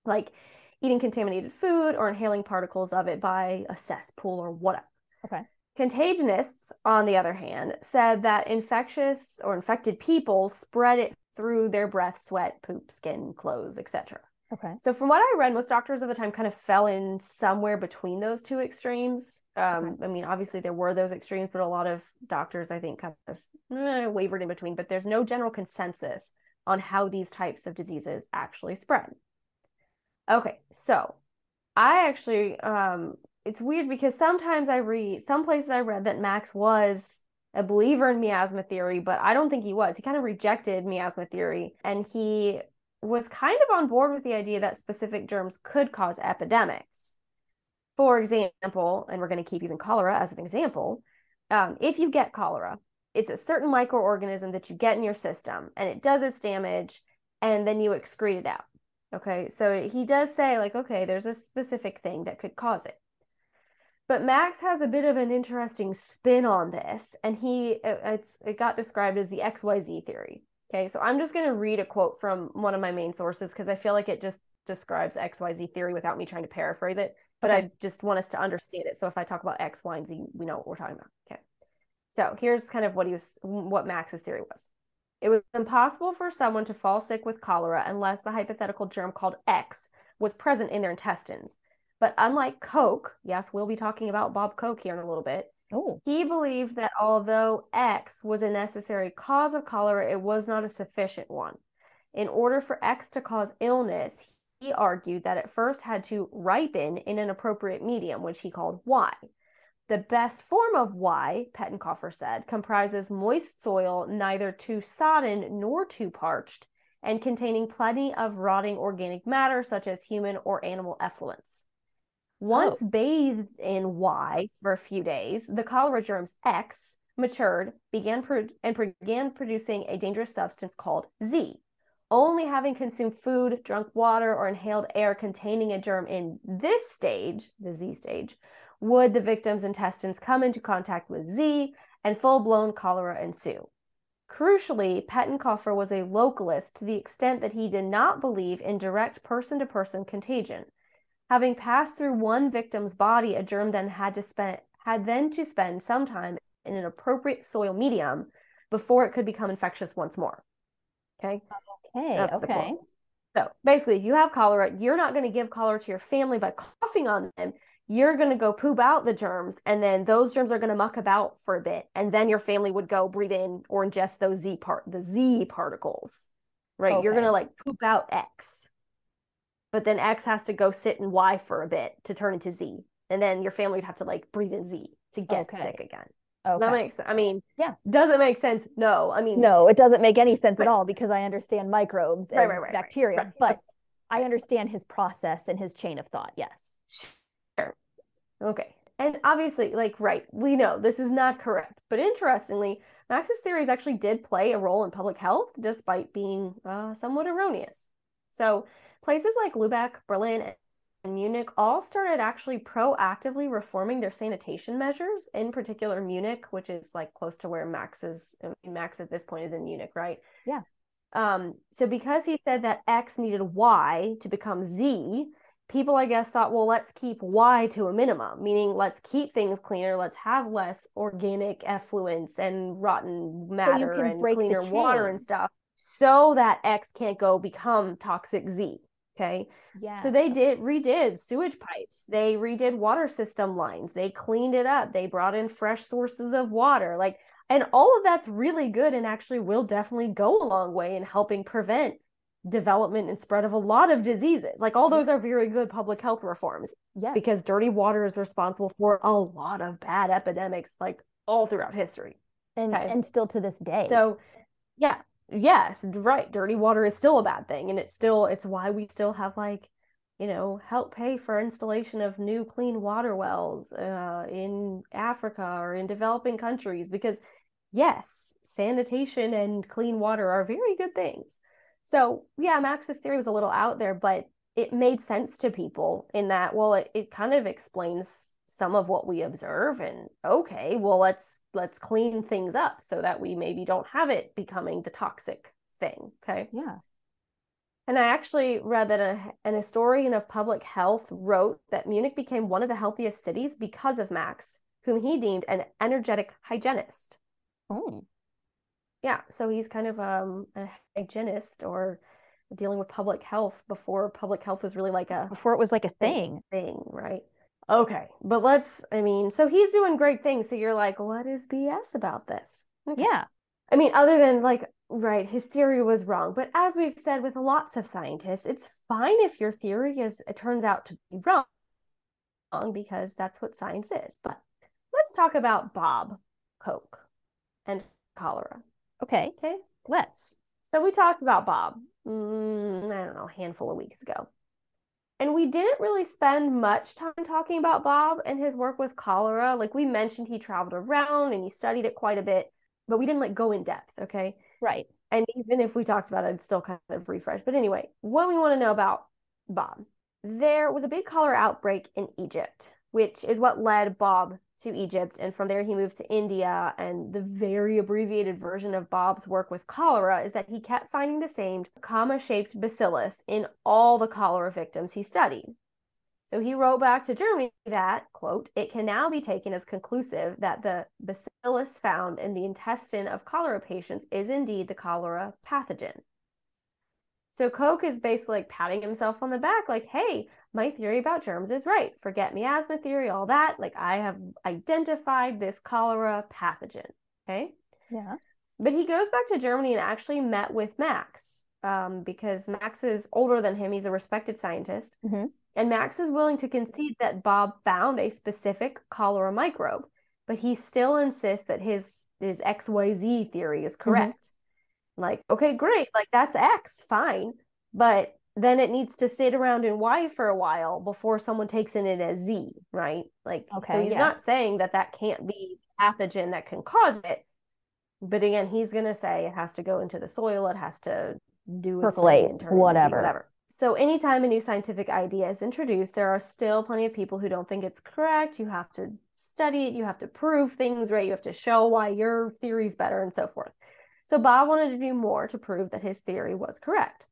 like eating contaminated food or inhaling particles of it by a cesspool or whatever. Okay. Contagionists, on the other hand, said that infectious or infected people spread it through their breath, sweat, poop, skin, clothes, etc. Okay. So from what I read, most doctors of the time kind of fell in somewhere between those two extremes. Um, okay. I mean, obviously there were those extremes, but a lot of doctors, I think, kind of eh, wavered in between. But there's no general consensus on how these types of diseases actually spread. Okay, so I actually, um, it's weird because sometimes I read some places I read that Max was a believer in miasma theory, but I don't think he was. He kind of rejected miasma theory and he was kind of on board with the idea that specific germs could cause epidemics. For example, and we're going to keep using cholera as an example, um, if you get cholera, it's a certain microorganism that you get in your system and it does its damage and then you excrete it out. Okay, so he does say, like, okay, there's a specific thing that could cause it. But Max has a bit of an interesting spin on this, and he uh, it's it got described as the XYZ theory. Okay, so I'm just going to read a quote from one of my main sources because I feel like it just describes XYZ theory without me trying to paraphrase it. But okay. I just want us to understand it. So if I talk about X, Y, and Z, we know what we're talking about. Okay. So here's kind of what he was, what Max's theory was. It was impossible for someone to fall sick with cholera unless the hypothetical germ called X was present in their intestines. But unlike Koch, yes, we'll be talking about Bob Koch here in a little bit, Oh. He believed that although X was a necessary cause of cholera, it was not a sufficient one. In order for X to cause illness, he argued that it first had to ripen in an appropriate medium, which he called Y. The best form of Y, Pettenkofer said, comprises moist soil, neither too sodden nor too parched, and containing plenty of rotting organic matter such as human or animal effluents. Once oh. bathed in Y for a few days, the cholera germs X matured, began pro- and began producing a dangerous substance called Z. Only having consumed food, drunk water, or inhaled air containing a germ in this stage, the Z stage, would the victim's intestines come into contact with Z and full blown cholera ensue. Crucially, Pettenkofer was a localist to the extent that he did not believe in direct person to person contagion. Having passed through one victim's body, a germ then had to spend had then to spend some time in an appropriate soil medium before it could become infectious once more. Okay. Okay. That's okay. So basically, if you have cholera, you're not going to give cholera to your family by coughing on them. You're going to go poop out the germs, and then those germs are going to muck about for a bit, and then your family would go breathe in or ingest those Z part, the Z particles, right? Okay. You're going to like poop out X but then X has to go sit in Y for a bit to turn into Z. And then your family would have to like breathe in Z to get okay. sick again. Okay. That makes I mean, yeah. Does it make sense? No. I mean No, it doesn't make any sense right. at all because I understand microbes and right, right, bacteria. But I understand his process and his chain of thought. Yes. Okay. And obviously, like, right, we know this is not correct. But interestingly, Max's theories actually did play a role in public health despite being uh, somewhat erroneous. So places like Lubeck, Berlin, and Munich all started actually proactively reforming their sanitation measures, in particular Munich, which is like close to where Max is. Max at this point is in Munich, right? Yeah. Um, so because he said that X needed Y to become Z, people I guess thought, well, let's keep Y to a minimum, meaning let's keep things cleaner, let's have less organic effluents and rotten matter so and cleaner water and stuff so that X can't go become toxic Z. Okay. Yeah. So they did redid sewage pipes. They redid water system lines. They cleaned it up. They brought in fresh sources of water. Like, and all of that's really good and actually will definitely go a long way in helping prevent development and spread of a lot of diseases. Like all those are very good public health reforms. Yes. Because dirty water is responsible for a lot of bad epidemics, like all throughout history. And okay. and still to this day. So yeah yes right dirty water is still a bad thing and it's still it's why we still have like you know help pay for installation of new clean water wells uh, in africa or in developing countries because yes sanitation and clean water are very good things So, yeah, Max's theory was a little out there, but it made sense to people in that, well, it, it kind of explains some of what we observe and okay well let's let's clean things up so that we maybe don't have it becoming the toxic thing okay? Yeah. And i actually read that a, an historian of public health wrote that munich became one of the healthiest cities because of max whom he deemed an energetic hygienist. Oh yeah so he's kind of um, a hygienist or dealing with public health before public health was really like a before it was like a thing thing right Okay, but let's, I mean, so he's doing great things. So you're like, what is BS about this? Okay. Yeah. I mean, other than like, right, his theory was wrong. But as we've said with lots of scientists, it's fine if your theory is, it turns out to be wrong because that's what science is. But let's talk about Bob Koch and cholera. Okay. Okay. Let's. So we talked about Bob, mm, I don't know, a handful of weeks ago. And we didn't really spend much time talking about Bob and his work with cholera. Like we mentioned, he traveled around and he studied it quite a bit, but we didn't like go in depth. Okay. Right. And even if we talked about it, I'd still kind of refresh. But anyway, what we want to know about Bob there was a big cholera outbreak in Egypt, which is what led Bob to Egypt. And from there, he moved to India. And the very abbreviated version of Bob's work with cholera is that he kept finding the same comma shaped bacillus in all the cholera victims he studied. So he wrote back to Germany that, quote, it can now be taken as conclusive that the bacillus found in the intestine of cholera patients is indeed the cholera pathogen. So Koch is basically like patting himself on the back, like, hey, my theory about germs is right. Forget miasma theory, all that. Like I have identified this cholera pathogen. Okay. Yeah. But he goes back to Germany and actually met with Max um, because Max is older than him. He's a respected scientist. Mm-hmm. And Max is willing to concede that Bob found a specific cholera microbe, but he still insists that his his XYZ theory is mm-hmm. correct. Like, okay, great. Like that's X, fine. But then it needs to sit around in Y for a while before someone takes in it as Z, right? Like, okay, so he's yes. not saying that that can't be pathogen that can cause it. But again, he's going to say it has to go into the soil, it has to do percolate, whatever. whatever. So, anytime a new scientific idea is introduced, there are still plenty of people who don't think it's correct. You have to study it, you have to prove things, right? You have to show why your theory is better and so forth. So, Bob wanted to do more to prove that his theory was correct.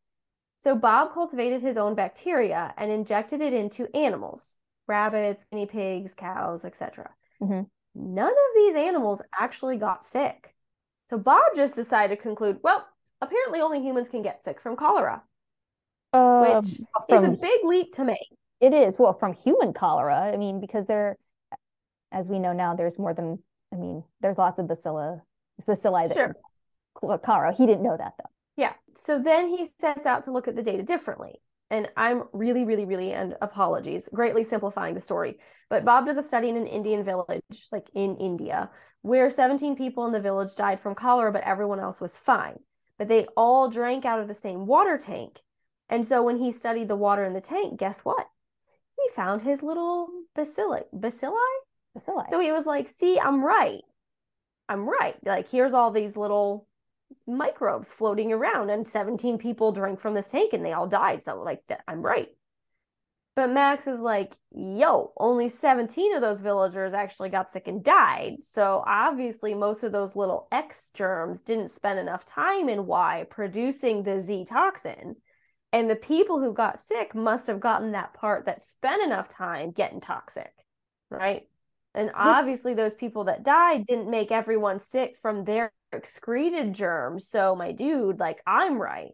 So Bob cultivated his own bacteria and injected it into animals, rabbits, guinea pigs, cows, etc. Mm-hmm. None of these animals actually got sick. So Bob just decided to conclude, well, apparently only humans can get sick from cholera, um, which from, is a big leap to make. It is. Well, from human cholera, I mean, because there, as we know now, there's more than, I mean, there's lots of bacilla, bacilli that sure. Cholera. He didn't know that though. Yeah. So then he sets out to look at the data differently. And I'm really, really, really, and apologies, greatly simplifying the story. But Bob does a study in an Indian village, like in India, where 17 people in the village died from cholera, but everyone else was fine. But they all drank out of the same water tank. And so when he studied the water in the tank, guess what? He found his little bacilli. Bacilli? Bacilli. So he was like, see, I'm right. I'm right. Like, here's all these little microbes floating around and 17 people drank from this tank and they all died. So like that i'm right. But max is like yo only 17 of those villagers actually got sick and died. So obviously most of those little x germs didn't spend enough time in y producing the z toxin. And the people who got sick must have gotten that part that spent enough time getting toxic right? And obviously those people that died didn't make everyone sick from their excreted germs. So my dude, like I'm right.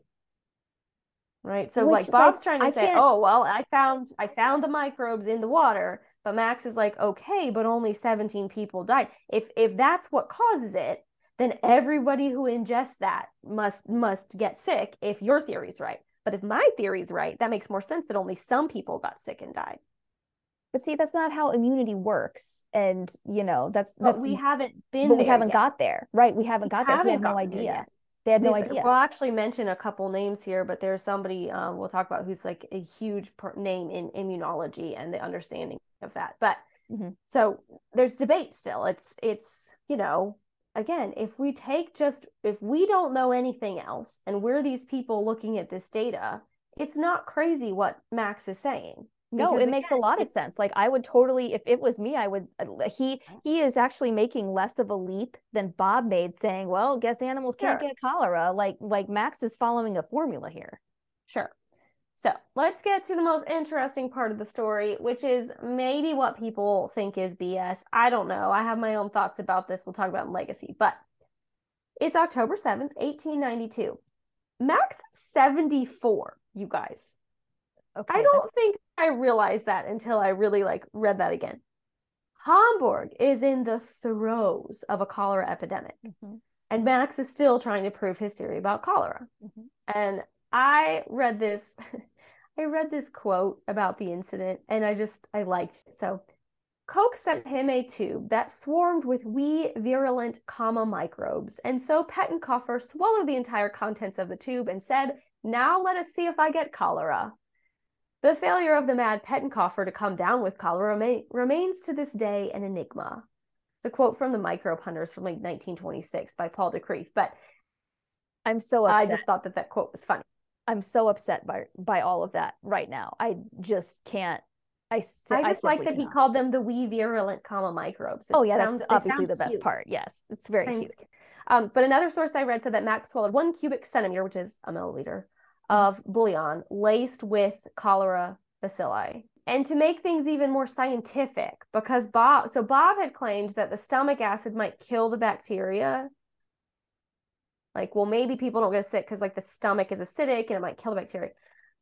Right. So Which, like Bob's like, trying to I say, can't... oh well, I found I found the microbes in the water, but Max is like, okay, but only 17 people died. If if that's what causes it, then everybody who ingests that must must get sick if your theory's right. But if my theory's right, that makes more sense that only some people got sick and died. But see, that's not how immunity works. And you know, that's, but that's we haven't been but we haven't yet. got there. Right. We haven't we got there. We have no idea. They had no idea. We'll actually mention a couple names here, but there's somebody um, we'll talk about who's like a huge per- name in immunology and the understanding of that. But mm-hmm. so there's debate still. It's it's you know again, if we take just, if we don't know anything else and we're these people looking at this data, it's not crazy what Max is saying. No, Because it makes a lot of sense. Like I would totally, if it was me, I would. uh, He he is actually making less of a leap than Bob made, saying, "Well, guess animals can't Sure. get cholera." Like like Max is following a formula here. Sure. So let's get to the most interesting part of the story, which is maybe what people think is BS. I don't know. I have my own thoughts about this. We'll talk about legacy, but it's October 7th, 1892. Max 74, you guys. Okay, I don't think I realized that until I really like read that again. Hamburg is in the throes of a cholera epidemic, Mhm, and Max is still trying to prove his theory about cholera. mhm. And I read this, I read this quote about the incident, and I just I liked it. So Koch sent him a tube that swarmed with wee virulent comma microbes, and so Pettenkofer swallowed the entire contents of the tube and said, "Now let us see if I get cholera." The failure of the mad Pettenkofer to come down with cholera rema- remains to this day an enigma. It's a quote from the Microbe Hunters from like 1926 by Paul de Kruif, but I'm so I just thought that that quote was funny. I'm so upset by by all of that right now. I just can't. I I just like simply that he called them the wee virulent comma microbes. It Oh yeah, sounds- that's obviously the best cute. part. Yes, it's very cute. cute. Um, but another source I read said that Max swallowed one cubic centimeter, which is a milliliter, of bouillon laced with cholera bacilli. And to make things even more scientific, because Bob, so Bob had claimed that the stomach acid might kill the bacteria. Like, well, maybe people don't get sick because like the stomach is acidic and it might kill the bacteria.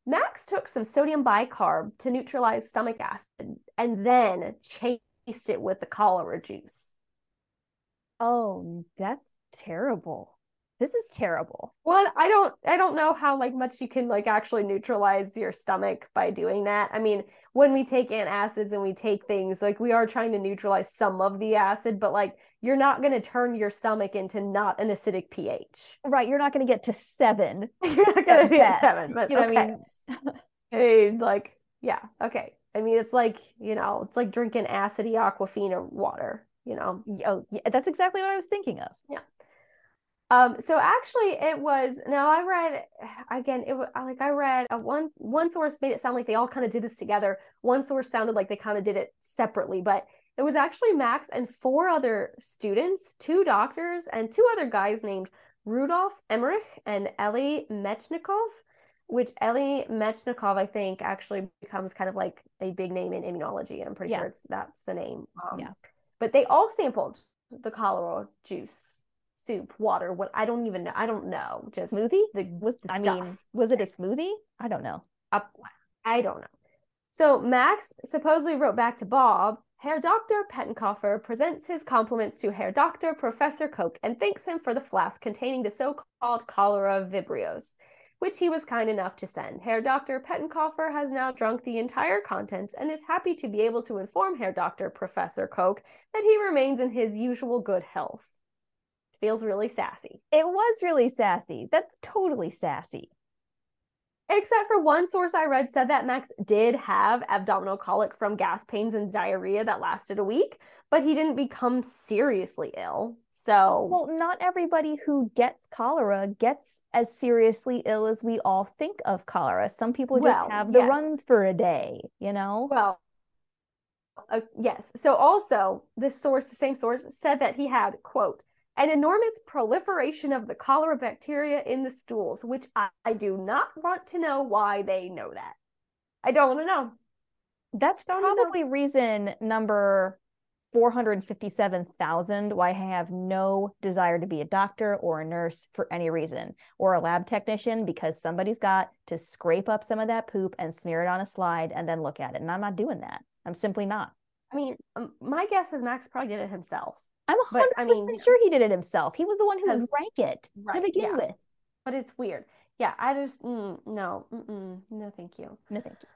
Max took some sodium bicarb to neutralize stomach acid and then chased it with the cholera juice. Oh, that's terrible. This is terrible. Well, I don't I don't know how like much you can like actually neutralize your stomach by doing that. I mean, when we take antacids and we take things like we are trying to neutralize some of the acid, but like you're not going to turn your stomach into not an acidic pH. Right, you're not going to get to seven. You're not going to be at seven, but you know okay. what I mean? Hey, like yeah, okay. I mean, it's like you know, it's like drinking acidy Aquafina water. You know, Oh, yeah, that's exactly what I was thinking of. Um, so actually it was now I read again it was like I read a one one source made it sound like they all kind of did this together. One source sounded like they kind of did it separately, but it was actually Max and four other students, two doctors and two other guys named Rudolf Emmerich and Eli Metchnikov. which Eli Metchnikov, I think actually becomes kind of like a big name in immunology. I'm pretty Yeah. sure it's that's the name. Um, Yeah. But they all sampled the cholera juice soup, water, what I don't even know. I don't know. Just Smoothie? the Was the I stuff. mean, was it a smoothie? I don't know. Up, I don't know. So Max supposedly wrote back to Bob, Herr Dr. Pettenkofer presents his compliments to Herr Dr. Professor Koch and thanks him for the flask containing the so-called cholera vibrios, which he was kind enough to send. Herr Dr. Pettenkofer has now drunk the entire contents and is happy to be able to inform Herr Dr. Professor Koch that he remains in his usual good health. Feels really sassy. It was really sassy. That's totally sassy. Except for one source I read said that Max did have abdominal colic from gas pains and diarrhea that lasted a week, but he didn't become seriously ill. So, Well, not everybody who gets cholera gets as seriously ill as we all think of cholera. Some people just Well, have the yes. runs for a day, you know? well, uh, yes. So also, this source, the same source, said that he had, quote, an enormous proliferation of the cholera bacteria in the stools, which I, I do not want to know why they know that. I don't want to know. That's Don't you know- probably reason number 457,000 why I have no desire to be a doctor or a nurse for any reason or a lab technician because somebody's got to scrape up some of that poop and smear it on a slide and then look at it. And I'm not doing that. I'm simply not. I mean, my guess is Max probably did it himself. I'm But, 100% I mean- sure he did it himself. He was the one who drank it to begin yeah. with. but it's weird. Yeah, I just mm, no, mm-mm, no, thank you. No, thank you.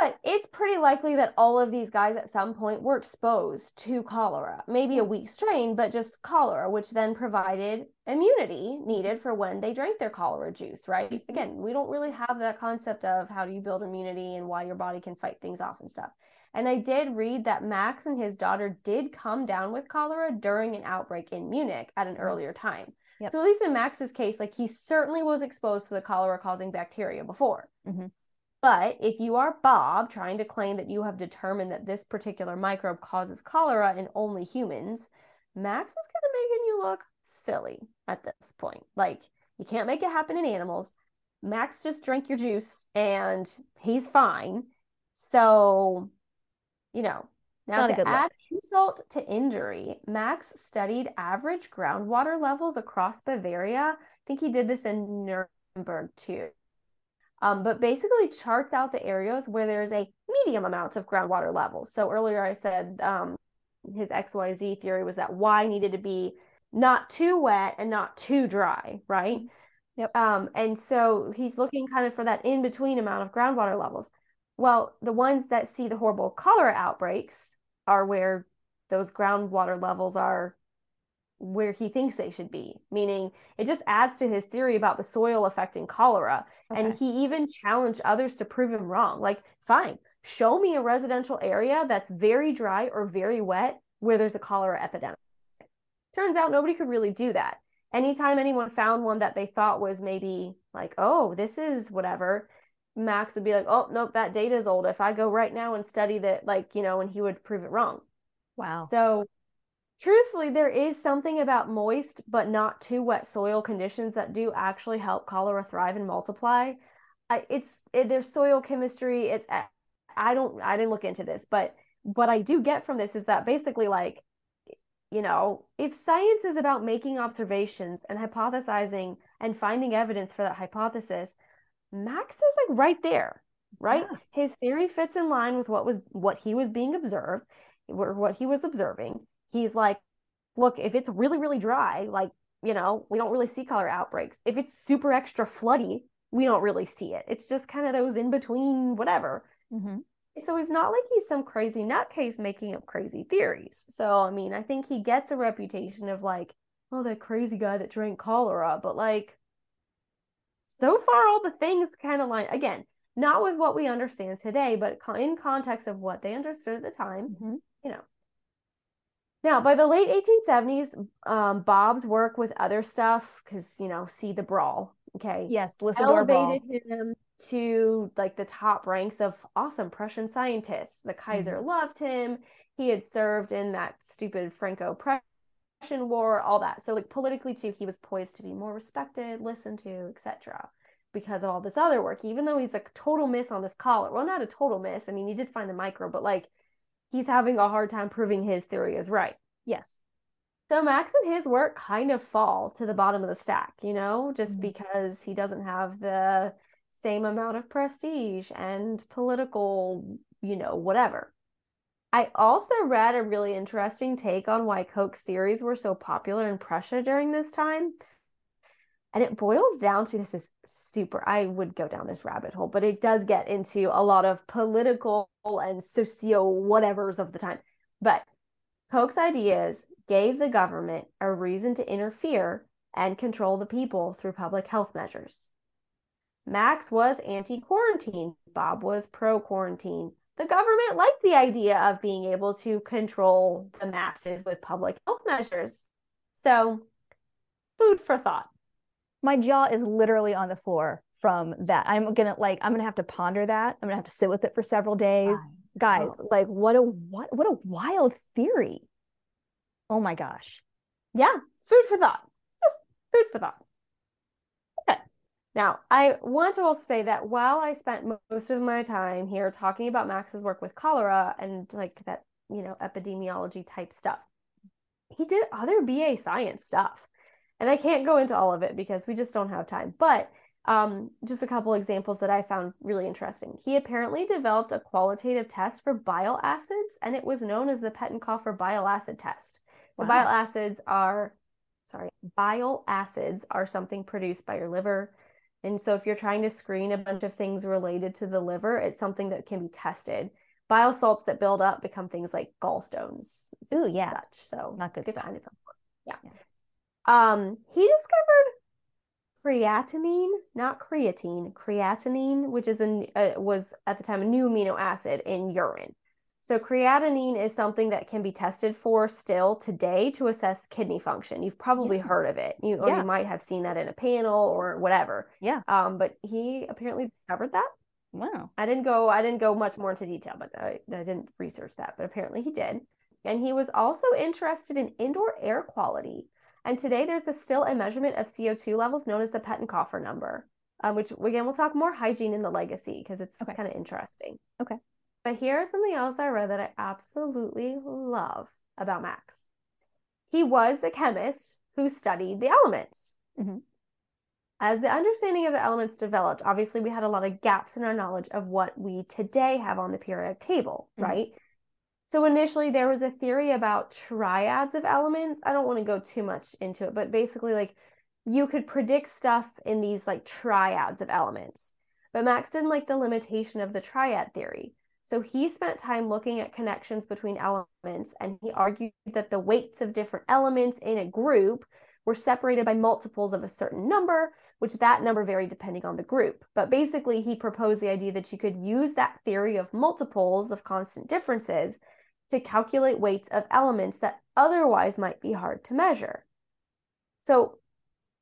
But it's pretty likely that all of these guys at some point were exposed to cholera, maybe a weak strain, but just cholera, which then provided immunity needed for when they drank their cholera juice, right? Mm-hmm. Again, we don't really have that concept of how do you build immunity and why your body can fight things off and stuff. And I did read that Max and his daughter did come down with cholera during an outbreak in Munich at an mm-hmm. earlier time. Yep. So at least in Max's case, like he certainly was exposed to the cholera causing bacteria before. Mm-hmm. But if you are Bob trying to claim that you have determined that this particular microbe causes cholera in only humans, Max is kind of making you look silly at this point. Like, you can't make it happen in animals. Max just drank your juice and he's fine. So, you know, now Not to add look. insult to injury, Max studied average groundwater levels across Bavaria. I think he did this in Nuremberg too um, but basically charts out the areas where there's a medium amount of groundwater levels. So earlier I said um, his XYZ theory was that Y needed to be not too wet and not too dry, right? Yep. Um, and so he's looking kind of for that in between amount of groundwater levels. Well, the ones that see the horrible cholera outbreaks are where those groundwater levels are where he thinks they should be, meaning it just adds to his theory about the soil affecting cholera. Okay. And he even challenged others to prove him wrong. Like, fine, show me a residential area that's very dry or very wet where there's a cholera epidemic. Turns out nobody could really do that. Anytime anyone found one that they thought was maybe like, oh, this is whatever, Max would be like, oh, nope, that data is old. If I go right now and study that, like, you know, and he would prove it wrong. Wow. So truthfully, there is something about moist but not too wet soil conditions that do actually help cholera thrive and multiply. I, it's it, there's soil chemistry. It's I don't I didn't look into this, but what I do get from this is that basically like you know if science is about making observations and hypothesizing and finding evidence for that hypothesis, Max is like right there, right? Yeah. His theory fits in line with what was what he was being observed, or what he was observing he's like, look, if it's really, really dry, like, you know, we don't really see cholera outbreaks. If it's super extra floody, we don't really see it. It's just kind of those in between, whatever. Mm-hmm. So he's not like he's some crazy nutcase making up crazy theories. So, I mean, I think he gets a reputation of like, oh, that crazy guy that drank cholera. But like, so far, all the things kind of line again, not with what we understand today, but in context of what they understood at the time, mm-hmm. you know, now, by the late 1870s, um, Bob's work with other stuff, because you know, see the brawl, okay? Yes, listen elevated him to like the top ranks of awesome Prussian scientists. The Kaiser mm-hmm. loved him. He had served in that stupid Franco-Prussian War, all that. So, like politically too, he was poised to be more respected, listened to, etc. Because of all this other work, even though he's a total miss on this cholera. Well, not a total miss. I mean, he did find the micro, but like he's having a hard time proving his theory is right. Yes. So Max and his work kind of fall to the bottom of the stack, you know, just mm-hmm. because he doesn't have the same amount of prestige and political, you know, whatever. I also read a really interesting take on why Koch's theories were so popular in Prussia during this time. And it boils down to this is super, I would go down this rabbit hole, but it does get into a lot of political and socio whatevers of the time. But Koch's ideas gave the government a reason to interfere and control the people through public health measures. Max was anti quarantine, Bob was pro quarantine. The government liked the idea of being able to control the masses with public health measures. So, food for thought my jaw is literally on the floor from that. I'm gonna like I'm gonna have to ponder that. I'm gonna have to sit with it for several days. Guys, like what a what what a wild theory. Oh my gosh. Yeah, food for thought. Just food for thought. Now, I want to also say that while I spent most of my time here talking about Max's work with cholera and like that, you know, epidemiology type stuff, he did other BA science stuff. And I can't go into all of it because we just don't have time. But um, just a couple examples that I found really interesting. He apparently developed a qualitative test for bile acids, and it was known as the Pettenkofer bile acid test. So wow. bile acids are, sorry, bile acids are something produced by your liver. And so if you're trying to screen a bunch of things related to the liver, it's something that can be tested. Bile salts that build up become things like gallstones. Ooh, yeah. Such. So not good, good stuff. Kind of yeah. yeah. Um, he discovered creatinine, not creatine, creatinine, which is a uh, was at the time a new amino acid in urine. So creatinine is something that can be tested for still today to assess kidney function. You've probably yeah. heard of it. You or yeah. you might have seen that in a panel or whatever. Yeah. Um, but he apparently discovered that. Wow. I didn't go I didn't go much more into detail, but I, I didn't research that, but apparently he did. And he was also interested in indoor air quality. And today there's a still a measurement of CO2 levels known as the Pettenkofer number, um, which again we'll talk more hygiene in the legacy because it's okay. kind of interesting. Okay. But here's something else I read that I absolutely love about Max. He was a chemist who studied the elements. Mm-hmm. As the understanding of the elements developed, obviously we had a lot of gaps in our knowledge of what we today have on the periodic table, mm-hmm. right? So initially there was a theory about triads of elements. I don't want to go too much into it, but basically like you could predict stuff in these like triads of elements. But Max didn't like the limitation of the triad theory. So he spent time looking at connections between elements and he argued that the weights of different elements in a group were separated by multiples of a certain number, which that number varied depending on the group. But basically, he proposed the idea that you could use that theory of multiples of constant differences to calculate weights of elements that otherwise might be hard to measure. So,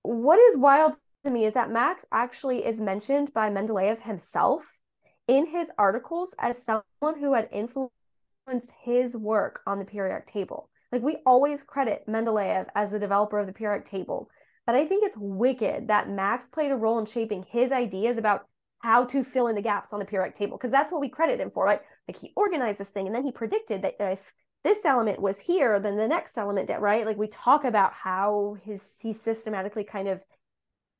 what is wild to me is that Max actually is mentioned by Mendeleev himself in his articles as someone who had influenced his work on the periodic table. Like we always credit Mendeleev as the developer of the periodic table, but I think it's wicked that Max played a role in shaping his ideas about how to fill in the gaps on the periodic table because that's what we credit him for, right? Like he organized this thing and then he predicted that if this element was here, then the next element, did, right? Like we talk about how his he systematically kind of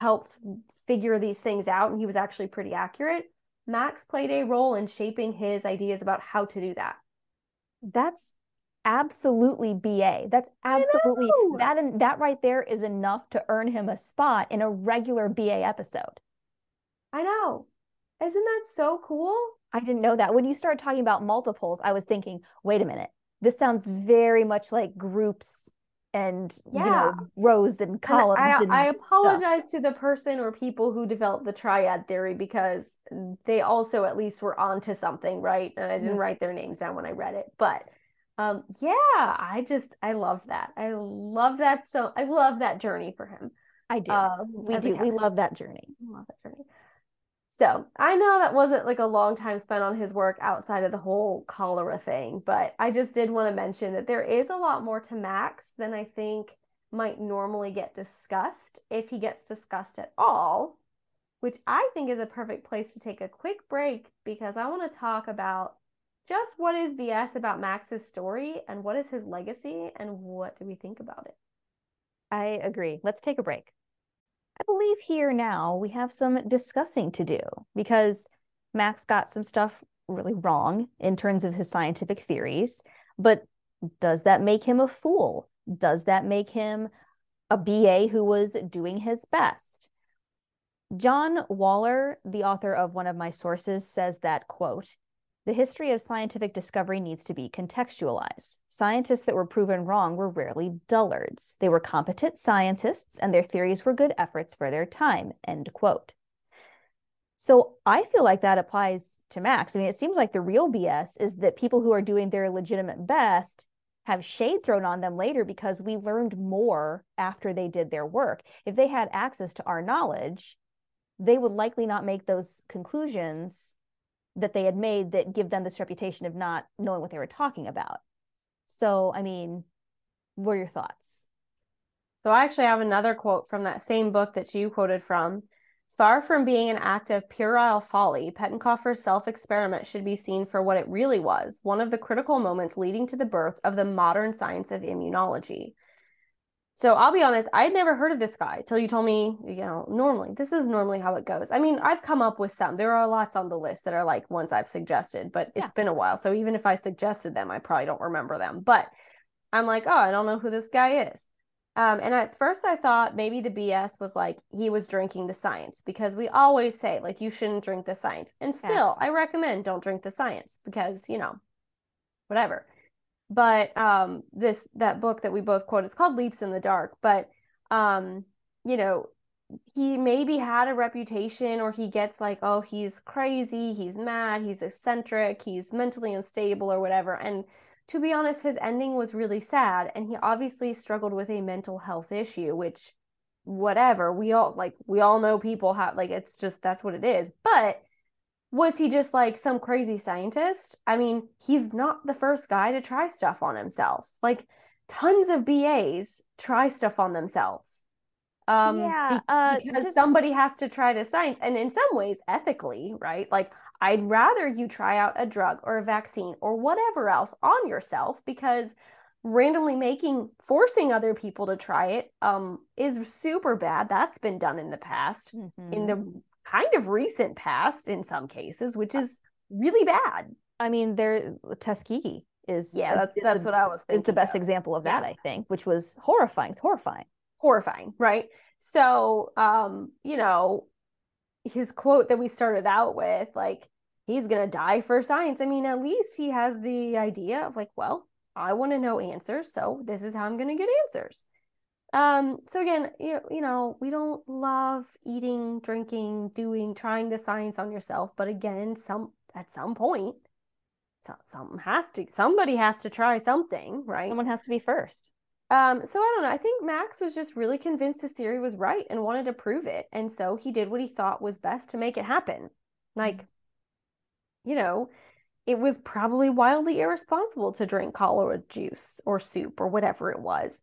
helped figure these things out and he was actually pretty accurate. Max played a role in shaping his ideas about how to do that. That's absolutely BA. That's absolutely that and that right there is enough to earn him a spot in a regular BA episode. I know. Isn't that so cool? I didn't know that. When you started talking about multiples, I was thinking, wait a minute. This sounds very much like groups and yeah. you know rows and columns. And I, and I apologize stuff. to the person or people who developed the triad theory because they also at least were onto something, right? And I didn't mm-hmm. write their names down when I read it, but um, yeah, I just I love that. I love that so. I love that journey for him. I do. Um, we do. We love that journey. I love that journey. So I know that wasn't like a long time spent on his work outside of the whole cholera thing, but I just did want to mention that there is a lot more to Max than I think might normally get discussed if he gets discussed at all, which I think is a perfect place to take a quick break because I want to talk about just what is BS about Max's story and what is his legacy and what do we think about it. I agree. Let's take a break. I believe here now we have some discussing to do because Max got some stuff really wrong in terms of his scientific theories. But does that make him a fool? Does that make him a BA who was doing his best? John Waller, the author of one of my sources, says that, quote, the history of scientific discovery needs to be contextualized. Scientists that were proven wrong were rarely dullards. They were competent scientists, and their theories were good efforts for their time. End quote. So I feel like that applies to Max. I mean, it seems like the real BS is that people who are doing their legitimate best have shade thrown on them later because we learned more after they did their work. If they had access to our knowledge, they would likely not make those conclusions that they had made that give them this reputation of not knowing what they were talking about. So, I mean, what are your thoughts? So, I actually have another quote from that same book that you quoted from. Far from being an act of puerile folly, Pettenkofer's self experiment should be seen for what it really was one of the critical moments leading to the birth of the modern science of immunology. So I'll be honest, I'd never heard of this guy till you told me, you know, normally this is normally how it goes. I mean, I've come up with some. There are lots on the list that are like ones I've suggested, but it's been a while. So even if I suggested them, I probably don't remember them. But I'm like, oh, I don't know who this guy is. Um, and at first I thought maybe the BS was like he was drinking the science because we always say like you shouldn't drink the science. And still, Facts. I recommend don't drink the science because, you know, whatever. But um this that book that we both quote, it's called Leaps in the Dark, but um, you know, he maybe had a reputation or he gets like, oh, he's crazy, he's mad, he's eccentric, he's mentally unstable or whatever. And to be honest, his ending was really sad. And he obviously struggled with a mental health issue, which, whatever, we all like, we all know people have, like, it's just that's what it is. But was he just like some crazy scientist? I mean, he's not the first guy to try stuff on himself. Like, tons of BAs try stuff on themselves. Um, Yeah, uh, because just- somebody has to try the science, and in some ways, ethically, right? Like, I'd rather you try out a drug or a vaccine or whatever else on yourself because randomly making forcing other people to try it um is super bad. That's been done in the past, in Mhm. the kind of recent past in some cases, which is really bad. I mean, there Tuskegee is Yeah, that's is that's the, what I was is the best of. example of that, Yeah. I think, which was horrifying. It's horrifying. horrifying, right? So, um, you know, his quote that we started out with, like, he's gonna die for science. I mean, at least he has the idea of like, well, I want to know answers, so this is how I'm gonna get answers. Um, so again, you, you know, we don't love eating, drinking, doing, trying the science on yourself, but again, some at some point, so, something has to, somebody has to try something, right? Someone has to be first. Um, so I don't know. I think Max was just really convinced his theory was right and wanted to prove it. And so he did what he thought was best to make it happen. Like, you know, it was probably wildly irresponsible to drink cholera juice or soup or whatever it was.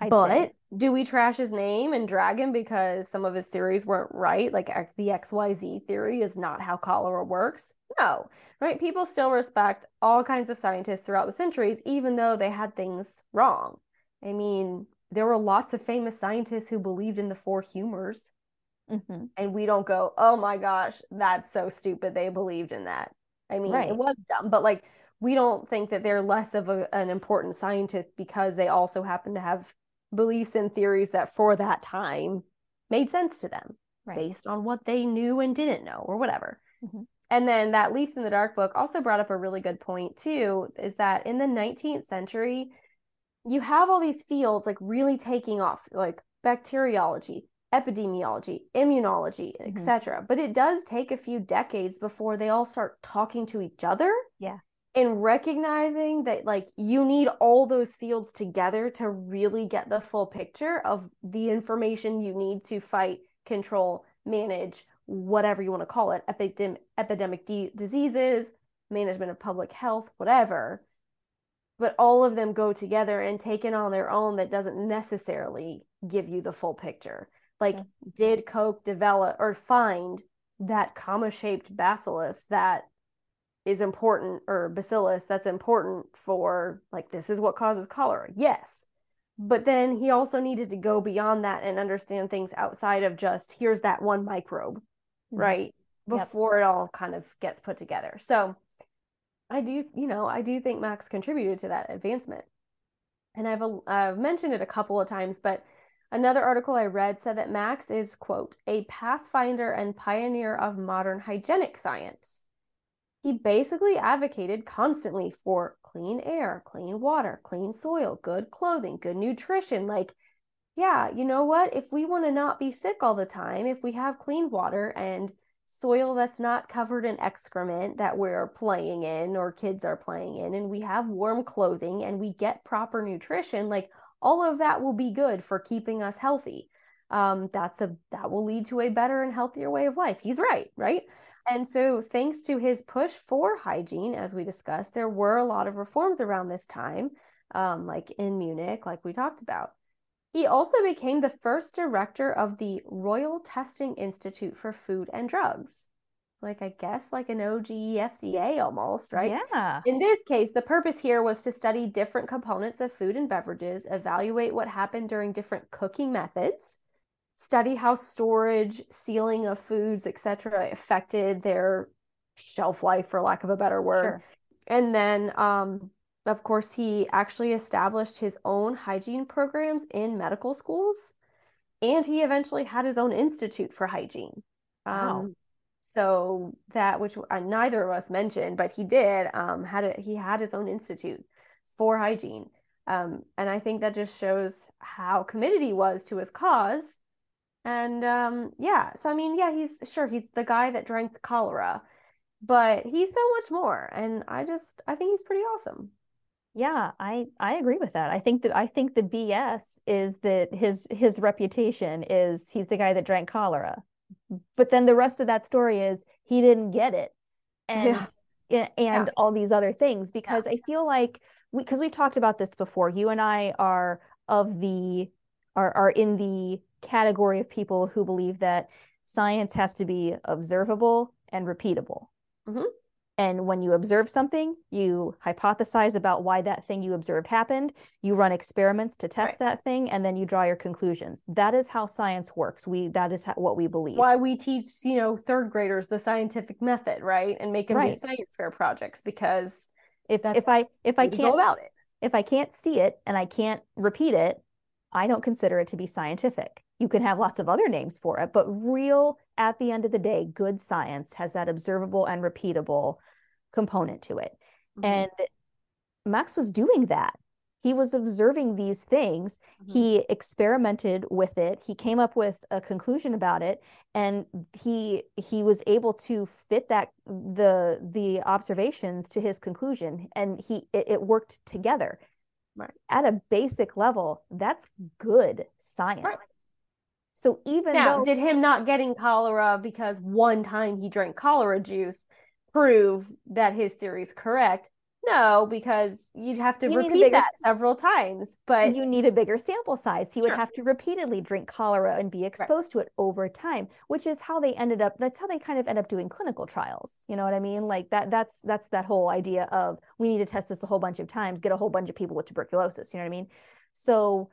I'd but say. do we trash his name and drag him because some of his theories weren't right? Like X- the XYZ theory is not how cholera works. No, right? People still respect all kinds of scientists throughout the centuries, even though they had things wrong. I mean, there were lots of famous scientists who believed in the four humors, Mhm. and we don't go, oh my gosh, that's so stupid. They believed in that. I mean, Right. it was dumb, but like, we don't think that they're less of a, an important scientist because they also happen to have beliefs and theories that for that time made sense to them Right. based on what they knew and didn't know or whatever. Mhm. And then that Leaps in the Dark book also brought up a really good point too, is that in the 19th century, you have all these fields like really taking off, like bacteriology, epidemiology, immunology, Mhm. etc. But it does take a few decades before they all start talking to each other Yeah. And recognizing that like you need all those fields together to really get the full picture of the information you need to fight, control, manage, whatever you want to call it, epidemic epidemic di- diseases, management of public health, whatever. But all of them go together and taken on their own that doesn't necessarily give you the full picture. Like, did Koch develop or find that comma shaped bacillus that is important or bacillus that's important for like this is what causes cholera. Yes. But then he also needed to go beyond that and understand things outside of just here's that one microbe Mhm. right Yep. before it all kind of gets put together. So i do you know i do think max contributed to that advancement. And i've uh, mentioned it a couple of times but another article i read said that max is quote a pathfinder and pioneer of modern hygienic science he basically advocated constantly for clean air, clean water, clean soil, good clothing, good nutrition. Like, yeah, you know what? If we want to not be sick all the time, if we have clean water and soil that's not covered in excrement that we're playing in or kids are playing in, and we have warm clothing and we get proper nutrition, like all of that will be good for keeping us healthy. Um, that's a that will lead to a better and healthier way of life. He's right, right? And so, thanks to his push for hygiene, as we discussed, there were a lot of reforms around this time, um, like in Munich, like we talked about. He also became the first director of the Royal Testing Institute for Food and Drugs. Like, I guess, like an OG FDA almost, right? Yeah. In this case, the purpose here was to study different components of food and beverages, evaluate what happened during different cooking methods, study how storage, sealing of foods, etc., affected their shelf life, for lack of a better word, Sure. and then um, of course, he actually established his own hygiene programs in medical schools, and he eventually had his own institute for hygiene. Wow. Um, so that which uh, neither of us mentioned, but he did um, had a, he had his own institute for hygiene, um, and I think that just shows how committed he was to his cause. And um, yeah, so I mean, yeah, he's sure he's the guy that drank the cholera, but he's so much more, and I just I think he's pretty awesome. Yeah, I I agree with that. I think that I think the BS is that his his reputation is he's the guy that drank cholera. But then the rest of that story is he didn't get it. And Yeah. and Yeah. all these other things because I feel like we because we've talked about this before. You and I are of the are are in the category of people who believe that science has to be observable and repeatable. Mhm. And when you observe something, you hypothesize about why that thing you observed happened. You run experiments to test Right. that thing, and then you draw your conclusions. That is how science works. We that is how, what we believe. Why we teach, you know, third graders the scientific method, right? And make them Right. do science fair projects because If if I if I way to go can't about it. if I can't see it and I can't repeat it, I don't consider it to be scientific. You can have lots of other names for it, but real, at the end of the day, good science has that observable and repeatable component to it. Mhm. And Max was doing that. He was observing these things. Mhm. He experimented with it. He came up with a conclusion about it, and he he was able to fit that the the observations to his conclusion, and he it, it worked together. Right. At a basic level, that's good science. Right. So even Now, though did him not getting cholera because one time he drank cholera juice prove that his theory is correct? No, because you'd have to You repeat bigger that several times. But you need a bigger sample size. He would have to repeatedly drink cholera and be exposed to it over time, which is how they ended up. That's how they kind of end up doing clinical trials. You know what I mean? Like that. That's that's that whole idea of we need to test this a whole bunch of times, get a whole bunch of people with tuberculosis. You know what I mean? So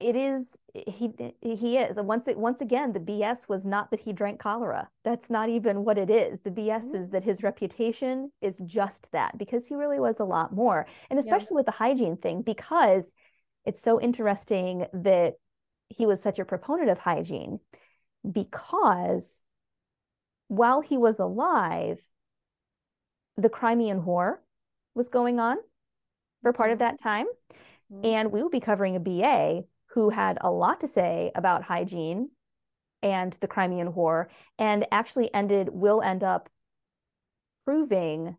it is he he is and once it once again the bs was not that he drank cholera that's not even what it is the bs Mhm. is that his reputation is just that because he really was a lot more and Yeah. especially with the hygiene thing because it's so interesting that he was such a proponent of hygiene because while he was alive the crimean war was going on for part of Mhm. that time Mhm. and we will be covering a BA who had a lot to say about hygiene and the Crimean War, and actually ended will end up proving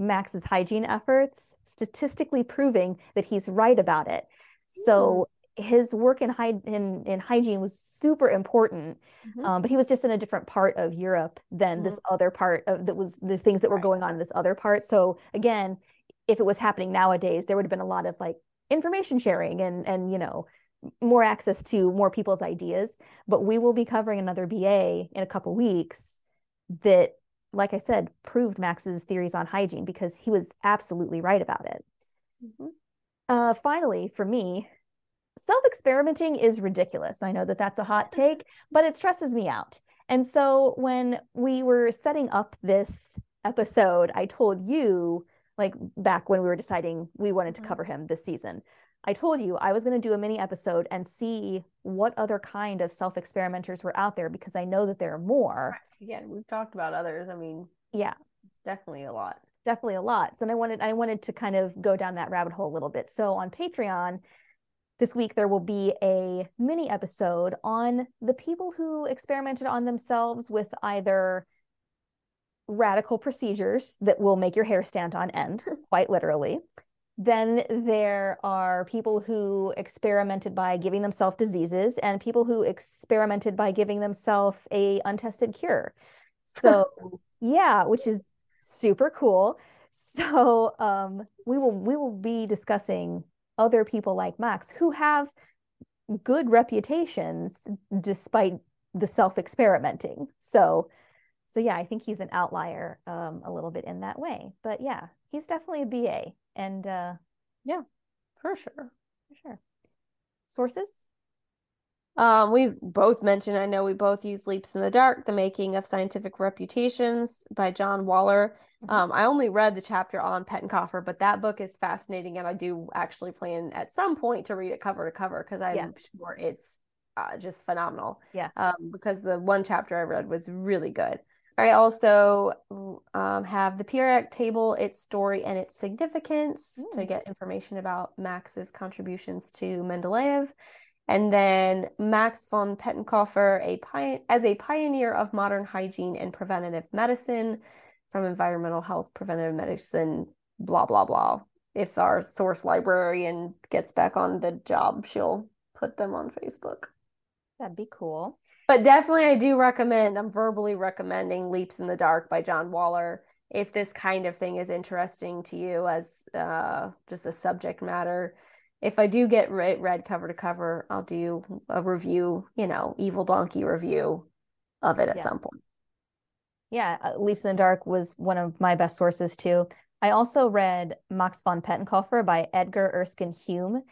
Max's hygiene efforts, statistically proving that he's right about it. So his work in, hy- in, in hygiene was super important, Mhm. um, but he was just in a different part of Europe than this other part of that was the things that were Right. going on in this other part. So again, if it was happening nowadays, there would have been a lot of like information sharing and and you know more access to more people's ideas. But we will be covering another BA in a couple weeks that, like I said, proved Max's theories on hygiene because he was absolutely right about it. Mhm. Uh, finally, for me, self experimenting is ridiculous. I know that that's a hot take, but it stresses me out. And so when we were setting up this episode, I told you, like back when we were deciding we wanted to Mhm. cover him this season, I told you I was going to do a mini episode and see what other kind of self experimenters were out there because I know that there are more. Again, we've talked about others. I mean, Yeah, definitely a lot. definitely a lot. And I wanted I wanted to kind of go down that rabbit hole a little bit. So on Patreon this week there will be a mini episode on the people who experimented on themselves with either radical procedures that will make your hair stand on end, quite literally. Then there are people who experimented by giving themselves diseases and people who experimented by giving themselves a untested cure. So yeah, which is super cool. So um, we will we will be discussing other people like Max who have good reputations despite the self-experimenting. So so yeah, I think he's an outlier um, a little bit in that way. But yeah, he's definitely a BA and uh, yeah, For sure. for sure. Sources? Um, we've both mentioned, I know we both use Leaps in the Dark, The Making of Scientific Reputations by John Waller. Mm-hmm. Um, I only read the chapter on Pettenkofer, but that book is fascinating, and I do actually plan at some point to read it cover to cover because I'm yeah. sure it's uh, just phenomenal. Yeah. Um, because the one chapter I read was really good. I also um, have the periodic table, its story, and its significance mm. to get information about Max's contributions to Mendeleev. And then Max von Pettenkofer, a pi- as a pioneer of modern hygiene and preventative medicine, from environmental health, preventative medicine, blah, blah, blah. If our source librarian gets back on the job, she'll put them on Facebook. That'd be cool. But definitely, I do recommend, I'm verbally recommending Leaps in the Dark by John Waller. If this kind of thing is interesting to you as uh, just a subject matter, if I do get read, read cover to cover, I'll do a review, you know, Evil Donkey review of it at yeah. some point. Yeah, uh, Leaps in the Dark was one of my best sources too. I also read Max von Pettenkofer by Edgar Erskine Hume.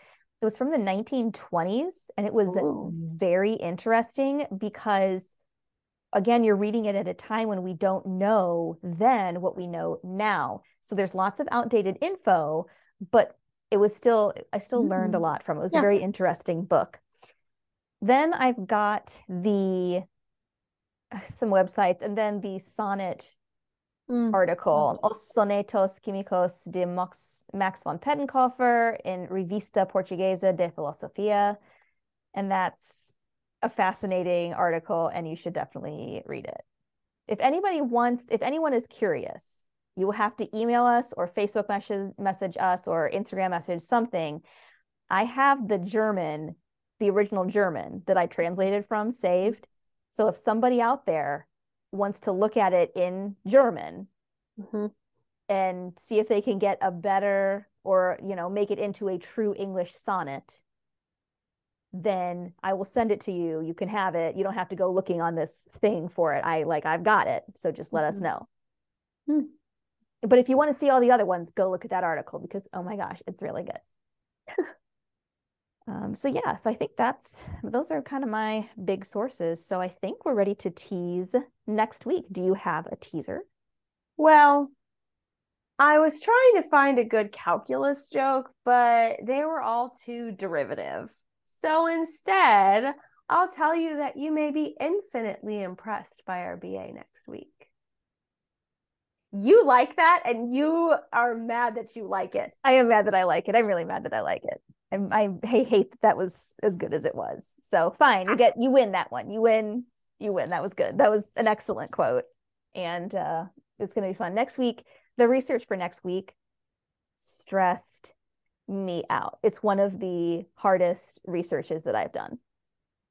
It was from the 1920s and it was Ooh. very interesting because again you're reading it at a time when we don't know then what we know now. So there's lots of outdated info, but it was still I still mm-hmm. learned a mm-hmm. lot from it. It was yeah. a very interesting book. Then I've got the some websites and then the sonnet mm. article, oh. Os Sonetos Químicos de Max, Max von Pettenkofer in Revista Portuguesa de Filosofia. And that's a fascinating article, and you should definitely read it. If anybody wants, if anyone is curious, you will have to email us or Facebook message, message us or Instagram message something. I have the German, the original German that I translated from saved. So if somebody out there wants to look at it in German mm-hmm. and see if they can get a better or you know make it into a true English sonnet, then I will send it to you. You can have it. You don't have to go looking on this thing for it. I like I've got it. So just let mm-hmm. us know. Hmm. But if you want to see all the other ones, go look at that article because oh my gosh, it's really good. Um, so yeah, so I think that's those are kind of my big sources. So I think we're ready to tease next week. Do you have a teaser? Well, I was trying to find a good calculus joke, but they were all too derivative. So instead, I'll tell you that you may be infinitely impressed by our BA next week. You like that, and you are mad that you like it. I am mad that I like it. I'm really mad that I like it. I, I hate that that was as good as it was. So fine, you get you win that one. You win, you win. That was good. That was an excellent quote, and uh, it's going to be fun next week. The research for next week stressed me out. It's one of the hardest researches that I've done.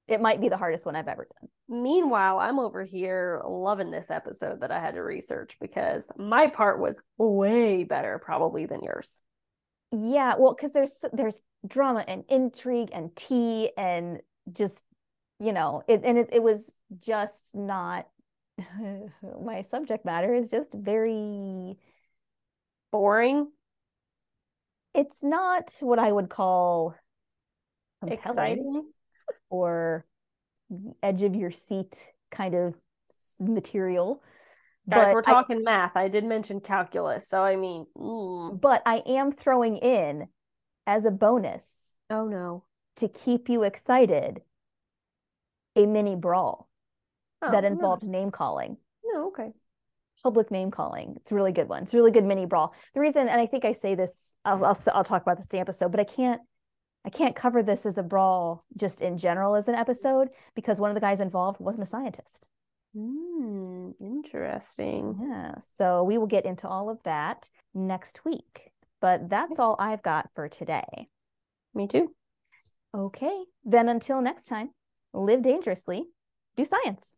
It might be the hardest one I've ever done. Meanwhile, I'm over here loving this episode that I had to research because my part was way better probably than yours. Yeah, well, because there's there's drama and intrigue and tea and just you know it and it, it was just not my subject matter is just very boring. It's not what I would call exciting or edge of your seat kind of material. Guys, but we're talking I, math. I did mention calculus. So, I mean, mm. but I am throwing in as a bonus. Oh, no. To keep you excited, a mini brawl oh, that involved yeah. name calling. No, okay. Public name calling. It's a really good one. It's a really good mini brawl. The reason, and I think I say this, I'll, I'll, I'll talk about this in the episode, but I can't I can't cover this as a brawl just in general as an episode because one of the guys involved wasn't a scientist. Mm, interesting. Yeah. So we will get into all of that next week. But that's all I've got for today. Me too. Okay. Then until next time, live dangerously, do science.